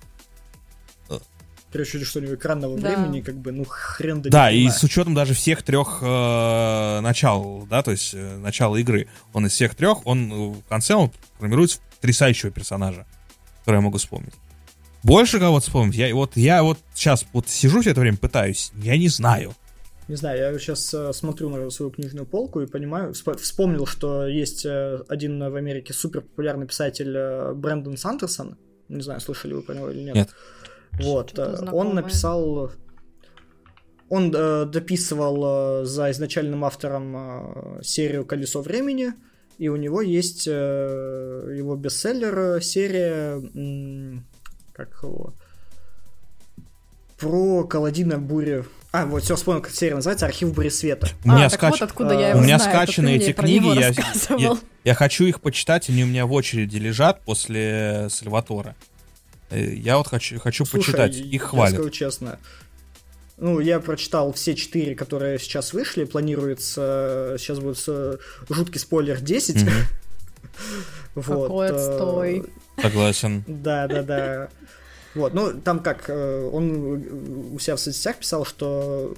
Прежде что у него экранного Да. времени, как бы, ну, хрен да Да, и с учетом даже всех трех э, начал, да, то есть э, начала игры, он из всех трех, он э, в конце он формирует потрясающего персонажа, который я могу вспомнить. Больше кого-то вспомнить, я вот я вот сейчас вот сижу все это время пытаюсь, я не знаю. Не знаю, я сейчас э, смотрю на свою книжную полку и понимаю, всп- вспомнил, что есть э, один в Америке супер популярный писатель э, Брэндон Сандерсон. Не знаю, слышали вы про него или нет. Нет. Вот, э, он написал... Он э, дописывал э, за изначальным автором э, серию «Колесо времени», и у него есть э, его бестселлер, э, серия... как его? Про Каладина Бури. А, вот, все вспомнил, как серия называется «Архив Бури Света». У меня, а, так скач- вот откуда я у его меня знаю, скачаны эти книги, я- рассказывал. Я хочу их почитать, они у меня в очереди лежат после Сальватора. Э, Я вот хочу, хочу Слушай, почитать, я их хвалят. скажу честно. Ну, я прочитал все четыре, которые сейчас вышли. Планируется... Сейчас будет э, жуткий спойлер 10. Мгм. Вот, Какой э, отстой. Согласен. Да, да, да. Вот, ну, там как, э, он у себя в соцсетях писал, что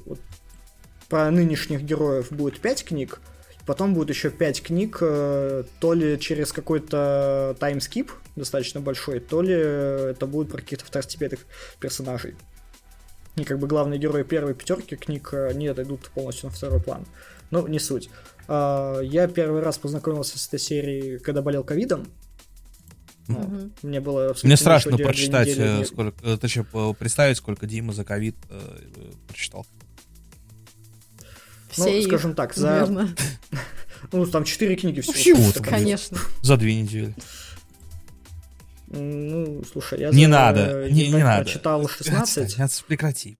про нынешних героев будет 5 книг, потом будет еще 5 книг, э, то ли через какой-то таймскип достаточно большой, то ли это будет про каких-то второстепенных персонажей. И как бы главные герои первой пятерки книг э, не отойдут полностью на второй план. Но не суть. А, Я первый раз познакомился с этой серией, когда болел ковидом. Ну, Мгм. Мне было Мне страшно прочитать, недели. э, сколько, э, точнее, представить, сколько Дима за ковид э, прочитал. Ну, Все их, скажем так, за... наверное. Ну, там четыре книги всего. Фью, просто там, такая. Конечно. За две недели. Ну, слушай, я Не за надо, не, не надо. прочитал 16, Отстань, прекрати.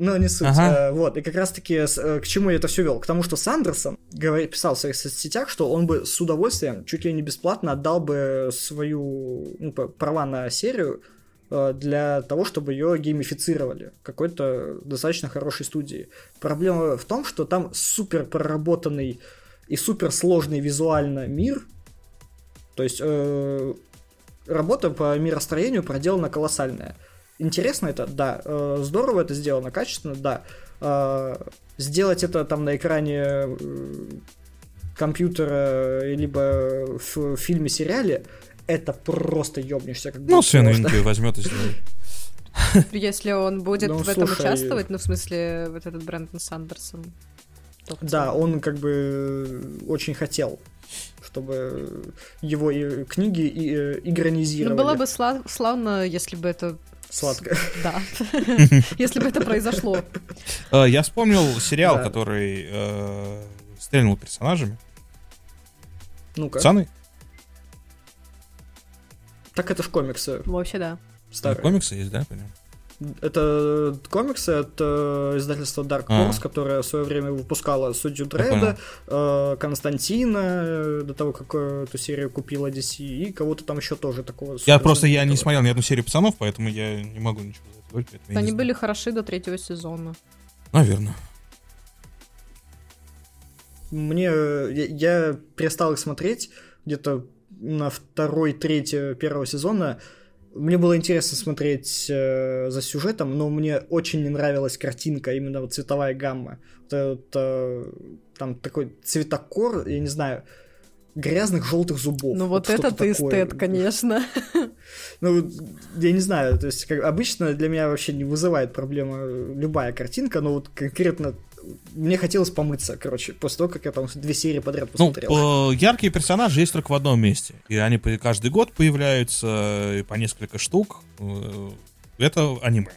Но не суть. Ага. Э, Вот, и как раз-таки э, к чему я это все вел? К тому, что Сандерсон говори- писал в своих соцсетях, что он бы с удовольствием, чуть ли не бесплатно отдал бы свою ну, права на серию э, для того, чтобы ее геймифицировали какой-то достаточно хорошей студии. Проблема в том, что там супер проработанный и супер сложный визуально мир. То есть э, работа по миростроению проделана колоссальная. Интересно это? Да. Э, здорово это сделано, качественно? Да. Э, сделать это там на экране э, компьютера, либо в фильме, сериале, это просто ёбнешься. Как Ну, Свен возьмет и сделает. Если он будет Ну, в этом слушай. участвовать, ну, в смысле, вот этот Брэндон Сандерсон. Да, он как бы очень хотел, чтобы его и книги и, э, Ну, игронизировали. было бы сла- славно, если бы это... Сладко. Да. Если бы это произошло. Э, Я вспомнил сериал, который э, стрельнул персонажами. Ну-ка. Пацаны? Так это в комиксы Вообще, да. старые. Комиксы есть, да? понял? Это комиксы от э, издательства Dark А. Horse, которое в свое время выпускало Судью. Дредда, э, Константина, э, до того, как э, эту серию купила DC, и кого-то там еще тоже такого. Я просто я не смотрел ни одну серию пацанов, поэтому я не могу ничего за это говорить. поэтому я Они были хороши до третьего сезона. Наверное. Мне я, я перестал их смотреть где-то на второй, третий первого сезона. Мне было интересно смотреть э, за сюжетом, но мне очень не нравилась картинка, именно вот цветовая гамма. Вот этот, э, там такой цветокор, я не знаю, грязных желтых зубов. Ну вот что-то это ты такое. эстет, конечно. Ну, я не знаю, то есть как, обычно для меня вообще не вызывает проблема любая картинка, но вот конкретно мне хотелось помыться, короче, после того, как я там две серии подряд Ну, посмотрел. э, яркие персонажи есть только в одном месте. И они каждый год появляются, и по несколько штук. Э, Это аниме.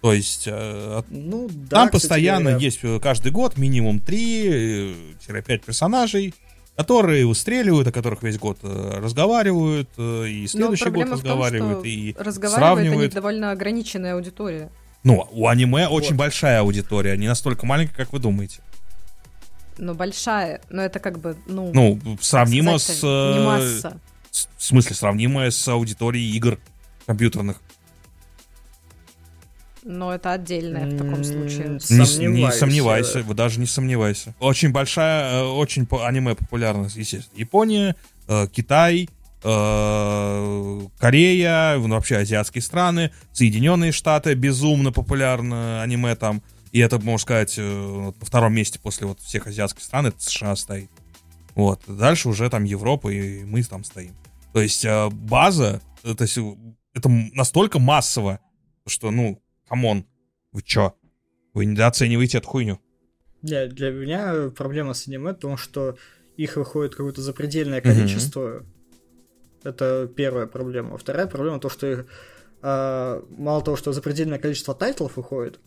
То есть э, ну, да, там постоянно говоря. есть каждый год минимум 3-5 персонажей, которые выстреливают, о которых весь год э, разговаривают, и следующий год том, разговаривают, что и разговаривает них сравнивают. довольно ограниченная аудитория. Ну, у аниме очень Вот. большая аудитория, не настолько маленькая, как вы думаете. Но большая, но это как бы, ну... Ну, сравнимо сказать-то, с... э, Не масса. с- В смысле, сравнимая с аудиторией игр компьютерных. Но это отдельное в таком случае. Не, не сомневайся, вы даже не сомневайся. Очень большая, э, очень аниме популярна, естественно. Япония, э, Китай, Корея, ну, вообще азиатские страны, Соединенные Штаты, безумно популярно аниме там. И это, можно сказать, э, на втором месте после вот всех азиатских стран, это США стоит. Вот. Дальше уже там Европа, и мы там стоим. То есть э, база, э, то есть, э, это настолько массово, что, ну, come on, вы чё? Вы недооцениваете эту хуйню. Не, для меня проблема с аниме в том, что их выходит какое-то запредельное количество. Это первая проблема. Вторая проблема то, что их, а, мало того, что запредельное количество тайтлов выходит,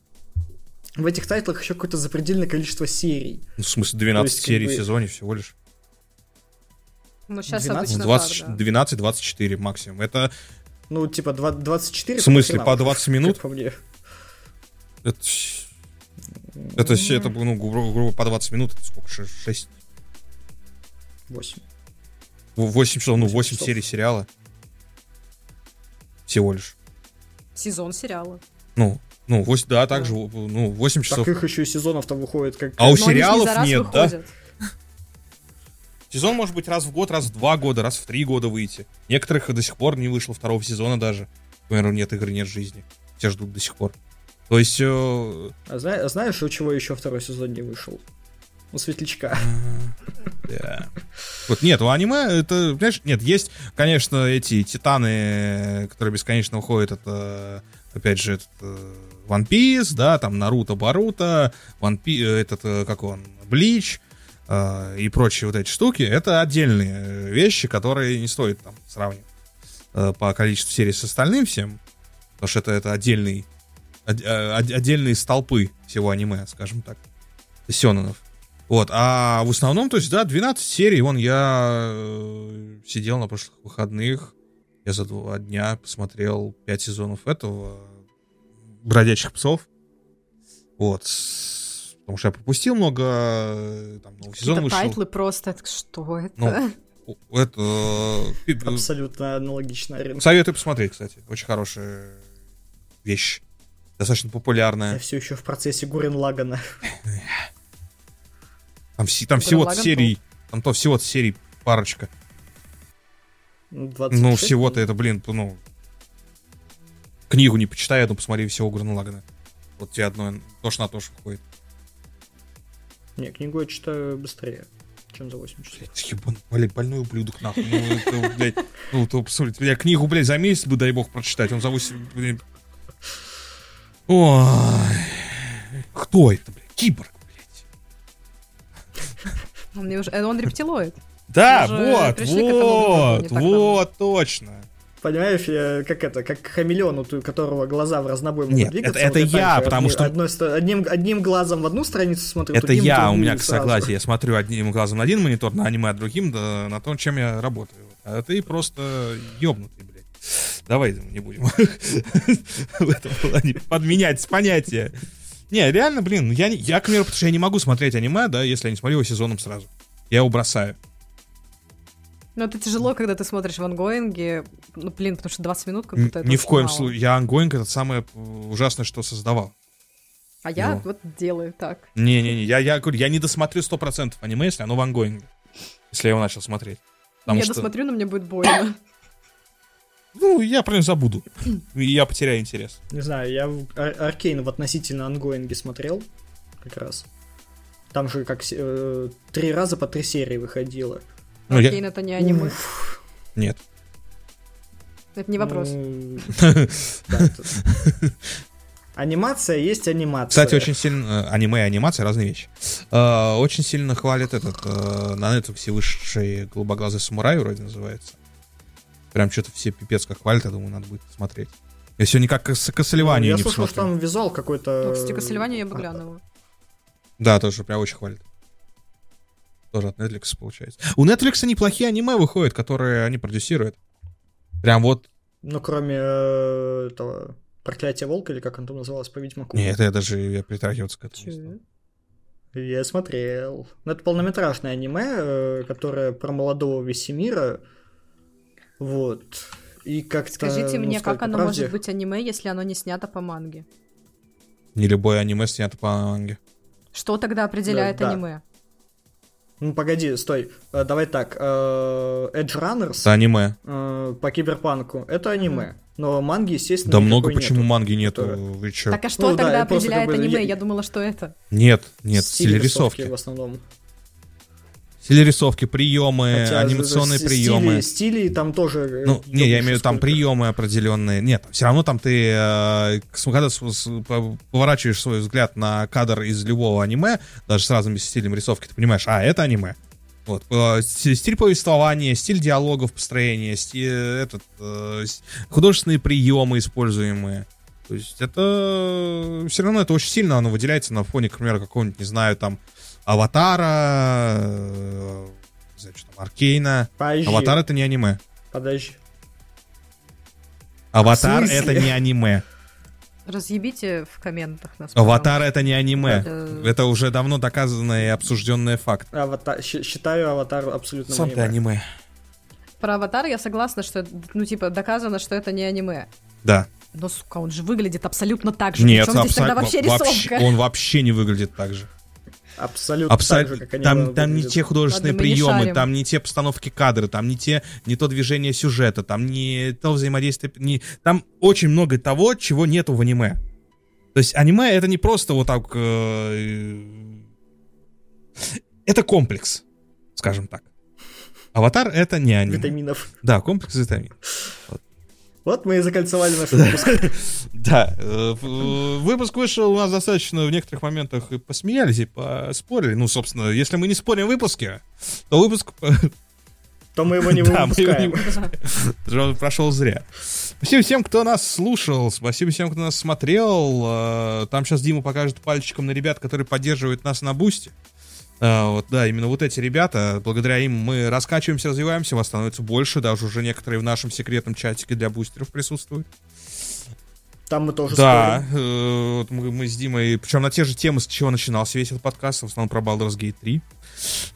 в этих тайтлах еще какое-то запредельное количество серий. Ну, в смысле, 12 есть, как серий бы- в сезоне всего лишь. Ну, сейчас 12? обычно 20, так, да. 12-24 максимум. Это, Ну, типа два- 24. В смысле, по уже, 20 минут? как по мне. это, это, щ- это, ну, грубо, грубо по 20 минут, это сколько? 6, Восемь. 8 часов, ну, Восемь 8 часов. серий сериала. Всего лишь. Сезон сериала. Ну, ну, 8, да, также, Да. ну, 8 часов. Так их еще и сезонов-то выходит как... А у Но не сериалов раз нет, да? выходят. Сезон может быть раз в год, раз в два года, раз в три года выйти. Некоторых до сих пор не вышло второго сезона даже. Например, нет игры, нет жизни. Все ждут до сих пор. То есть... э, А а знаешь, у чего еще второй сезон не вышел? У Светлячка. Да. Вот нет, у аниме это, понимаешь, нет, есть, конечно, эти титаны, которые бесконечно уходят, это, опять же, этот э, One Piece, да, там Наруто, Баруто, One Piece, этот, э, как он, Блич э, и прочие вот эти штуки, это отдельные э, вещи, которые не стоит там сравнивать э, по количеству серий с остальным всем, потому что это, это отдельный, э, од- отдельные столпы всего аниме, скажем так, сёнэнов. Вот, а в основном, то есть, да, 12 серий, вон я э, сидел на прошлых выходных, я за два дня посмотрел 5 сезонов этого «Бродячих псов», вот, потому что я пропустил много, э, там, новый сезон Какие-то вышел. тайтлы просто, что это? Ну, Это... э, Абсолютно аналогичная арена. Советую посмотреть, кстати, очень хорошая вещь, достаточно Я популярная. все еще в процессе Гурен Лагана. Там, там всего-то серий, там то всего-то серий парочка. Ну, 26. всего-то это, блин, ну... Книгу не почитай, одну посмотри всего Гурна Лагана. Вот тебе одно тоже на то же выходит. Не, книгу я читаю быстрее, чем за 8 часов. Блядь, ебан, блядь, больной ублюдок, нахуй. Ну, это, блядь, ну, то, посмотрите, я книгу, блядь, за месяц бы, дай бог, прочитать. Он за 8, блин... Ой... Кто это, блядь? Киборг, блядь. Он мне уже... э, Он рептилоид. Да, вот, вот, вот, точно. Понимаешь, я, как это, как хамелеон, у которого глаза в разнобой могут Нет, двигаться. это- это вот я, так потому одни- что- одним, одним глазом в одну страницу смотрю, Это я, у меня, к сразу. согласию, я смотрю одним глазом на один монитор, на аниме, а другим да, на том, чем я работаю. А ты просто ёбнутый, блядь. Давай не будем в этом плане подменять понятия. Не, реально, блин, я, я, к примеру, потому что я не могу смотреть аниме, да, если я не смотрю его сезоном сразу. Я его бросаю. Но это тяжело, когда ты смотришь в онгоинге. Ну, блин, потому что 20 минут как Н- будто это Ни в коем мало. случае. Я онгоинг это самое э, ужасное, что создавал. А я Ну. вот делаю так. Не-не-не, я, я говорю, я не досмотрю 100% аниме, если оно в онгоинге. Если я его начал смотреть. Потому я что, досмотрю, но мне будет больно. Ну, я про него забуду. И я потеряю интерес. Не знаю, я Аркейн в относительно онгоинге смотрел, как раз. Там же как э, три раза по три серии выходило. Ну, я- Аркейн это не аниме. Уф. Нет. Это не вопрос. Ну, Анимация есть анимация. Кстати, очень сильно... э, Аниме и анимация — разные вещи. Э, Очень сильно хвалит этот... э, На Netflix высший голубоглазый самурай вроде называется. Прям что-то все пипец как хвалят, я думаю, надо будет посмотреть. Я сегодня как с Ну, Кассельванию Я не слышал, что посмотрел. там визуал какой-то... Ну, кстати, Кассельванию я бы глянула. Да, тоже прям очень хвалит. Тоже от Netflix получается. У Netflix неплохие аниме выходят, которые они продюсируют. Прям вот... Ну, кроме э, этого... Проклятие волка, или как он там называлось, по Ведьмаку. Не, это я даже я притрагиваться к этому? Я смотрел. Ну, это полнометражное аниме, э, которое про молодого Весемира. Вот. И как-то... Скажите ну, мне, сказать как оно правде, может быть аниме, если оно не снято по манге? Не любое аниме снято по манге. Что тогда определяет Да, да. аниме? Ну, погоди, стой. Э, давай так. э, Edge Runners Это аниме. э, по киберпанку — это аниме. Но манги, естественно, Да много почему нету. манги нету. которая- Вы чё? Так а что Ну да, тогда просто определяет как бы- аниме? я- Я думала, что это. Нет, нет, Стиль стиль рисовки. в основном. Стиль рисовки, приемы, Хотя анимационные приемы. Стили, там тоже... э, Ну, не, я имею в виду там сколько. приемы определенные. Нет, все равно там ты, э, когда поворачиваешь свой взгляд на кадр из любого аниме, даже с разным стилем рисовки, ты понимаешь, а, это аниме. Вот, э, стиль, повествования, стиль диалогов, построения, стиль, этот, художественные приемы используемые. То есть это все равно это очень сильно оно выделяется на фоне, к примеру, какого-нибудь, не знаю, там, Аватара, не знаю, что там, Аркейна. Подожди, Аватар это не аниме. подожди. Аватар это не аниме. Разъебите в комментах нас. Аватар это не аниме. Э, Это уже давно доказанный и обсужденный факт. Аватар, считаю Аватар абсолютно Сам ты аниме. Про Аватар я согласна, что, это, ну, типа, доказано, что это не аниме. Да. Но, сука, он же выглядит абсолютно так же. Нет, Причем здесь тогда абсолютно. вообще Вообще, рисовка? он вообще не выглядит так же. Абсолютно Абсолютно. так же, как они Там, там не те художественные Ладно, мы не приемы, шарим. там не те постановки кадра, там не те, не то движение сюжета, там не то взаимодействие, не, там очень много того, чего нету в аниме. То есть аниме это не просто вот так, э, это комплекс, скажем так. Аватар это не аниме. Витаминов. Да, комплекс витамин. Вот мы и закольцевали наш выпуск. Да, э, в- выпуск вышел у нас достаточно в некоторых моментах и посмеялись, и поспорили. Ну, собственно, если мы не спорим в выпуске, то выпуск То мы его не Да, выпускаем. Он прошел зря. Спасибо всем, кто нас слушал, спасибо всем, кто нас смотрел. Э, Там сейчас Дима покажет пальчиком на ребят, которые поддерживают нас на бусте. А, вот, да, именно вот эти ребята, благодаря им мы раскачиваемся, развиваемся, вас становится больше, даже уже некоторые в нашем секретном чатике для бустеров присутствуют. Там мы тоже Да, э, вот мы, мы с Димой, причем на те же темы, с чего начинался весь этот подкаст, в основном про Baldur's Gate 3.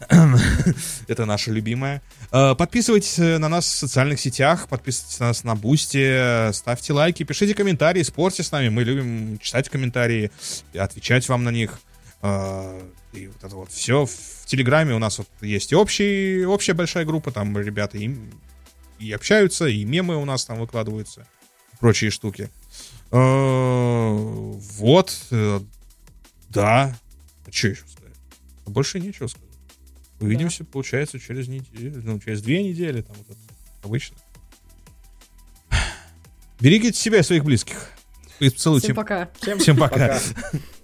Это наша любимая. Э, Подписывайтесь э, на нас в социальных сетях, подписывайтесь на нас на Бусти, э, ставьте лайки, пишите комментарии, спорьте с нами. Мы любим читать комментарии, отвечать вам на них. И вот это вот все. В Телеграме у нас вот есть и общий, общая большая группа, там ребята и, и общаются, и мемы у нас там выкладываются, прочие штуки. Э, Вот, э, да. А что еще сказать? Больше нечего сказать. Увидимся, получается, через неделю, ну, через две недели, там, вот это, обычно. Берегите себя и своих близких. И целуйте. Всем пока. Всем Всем пока. пока.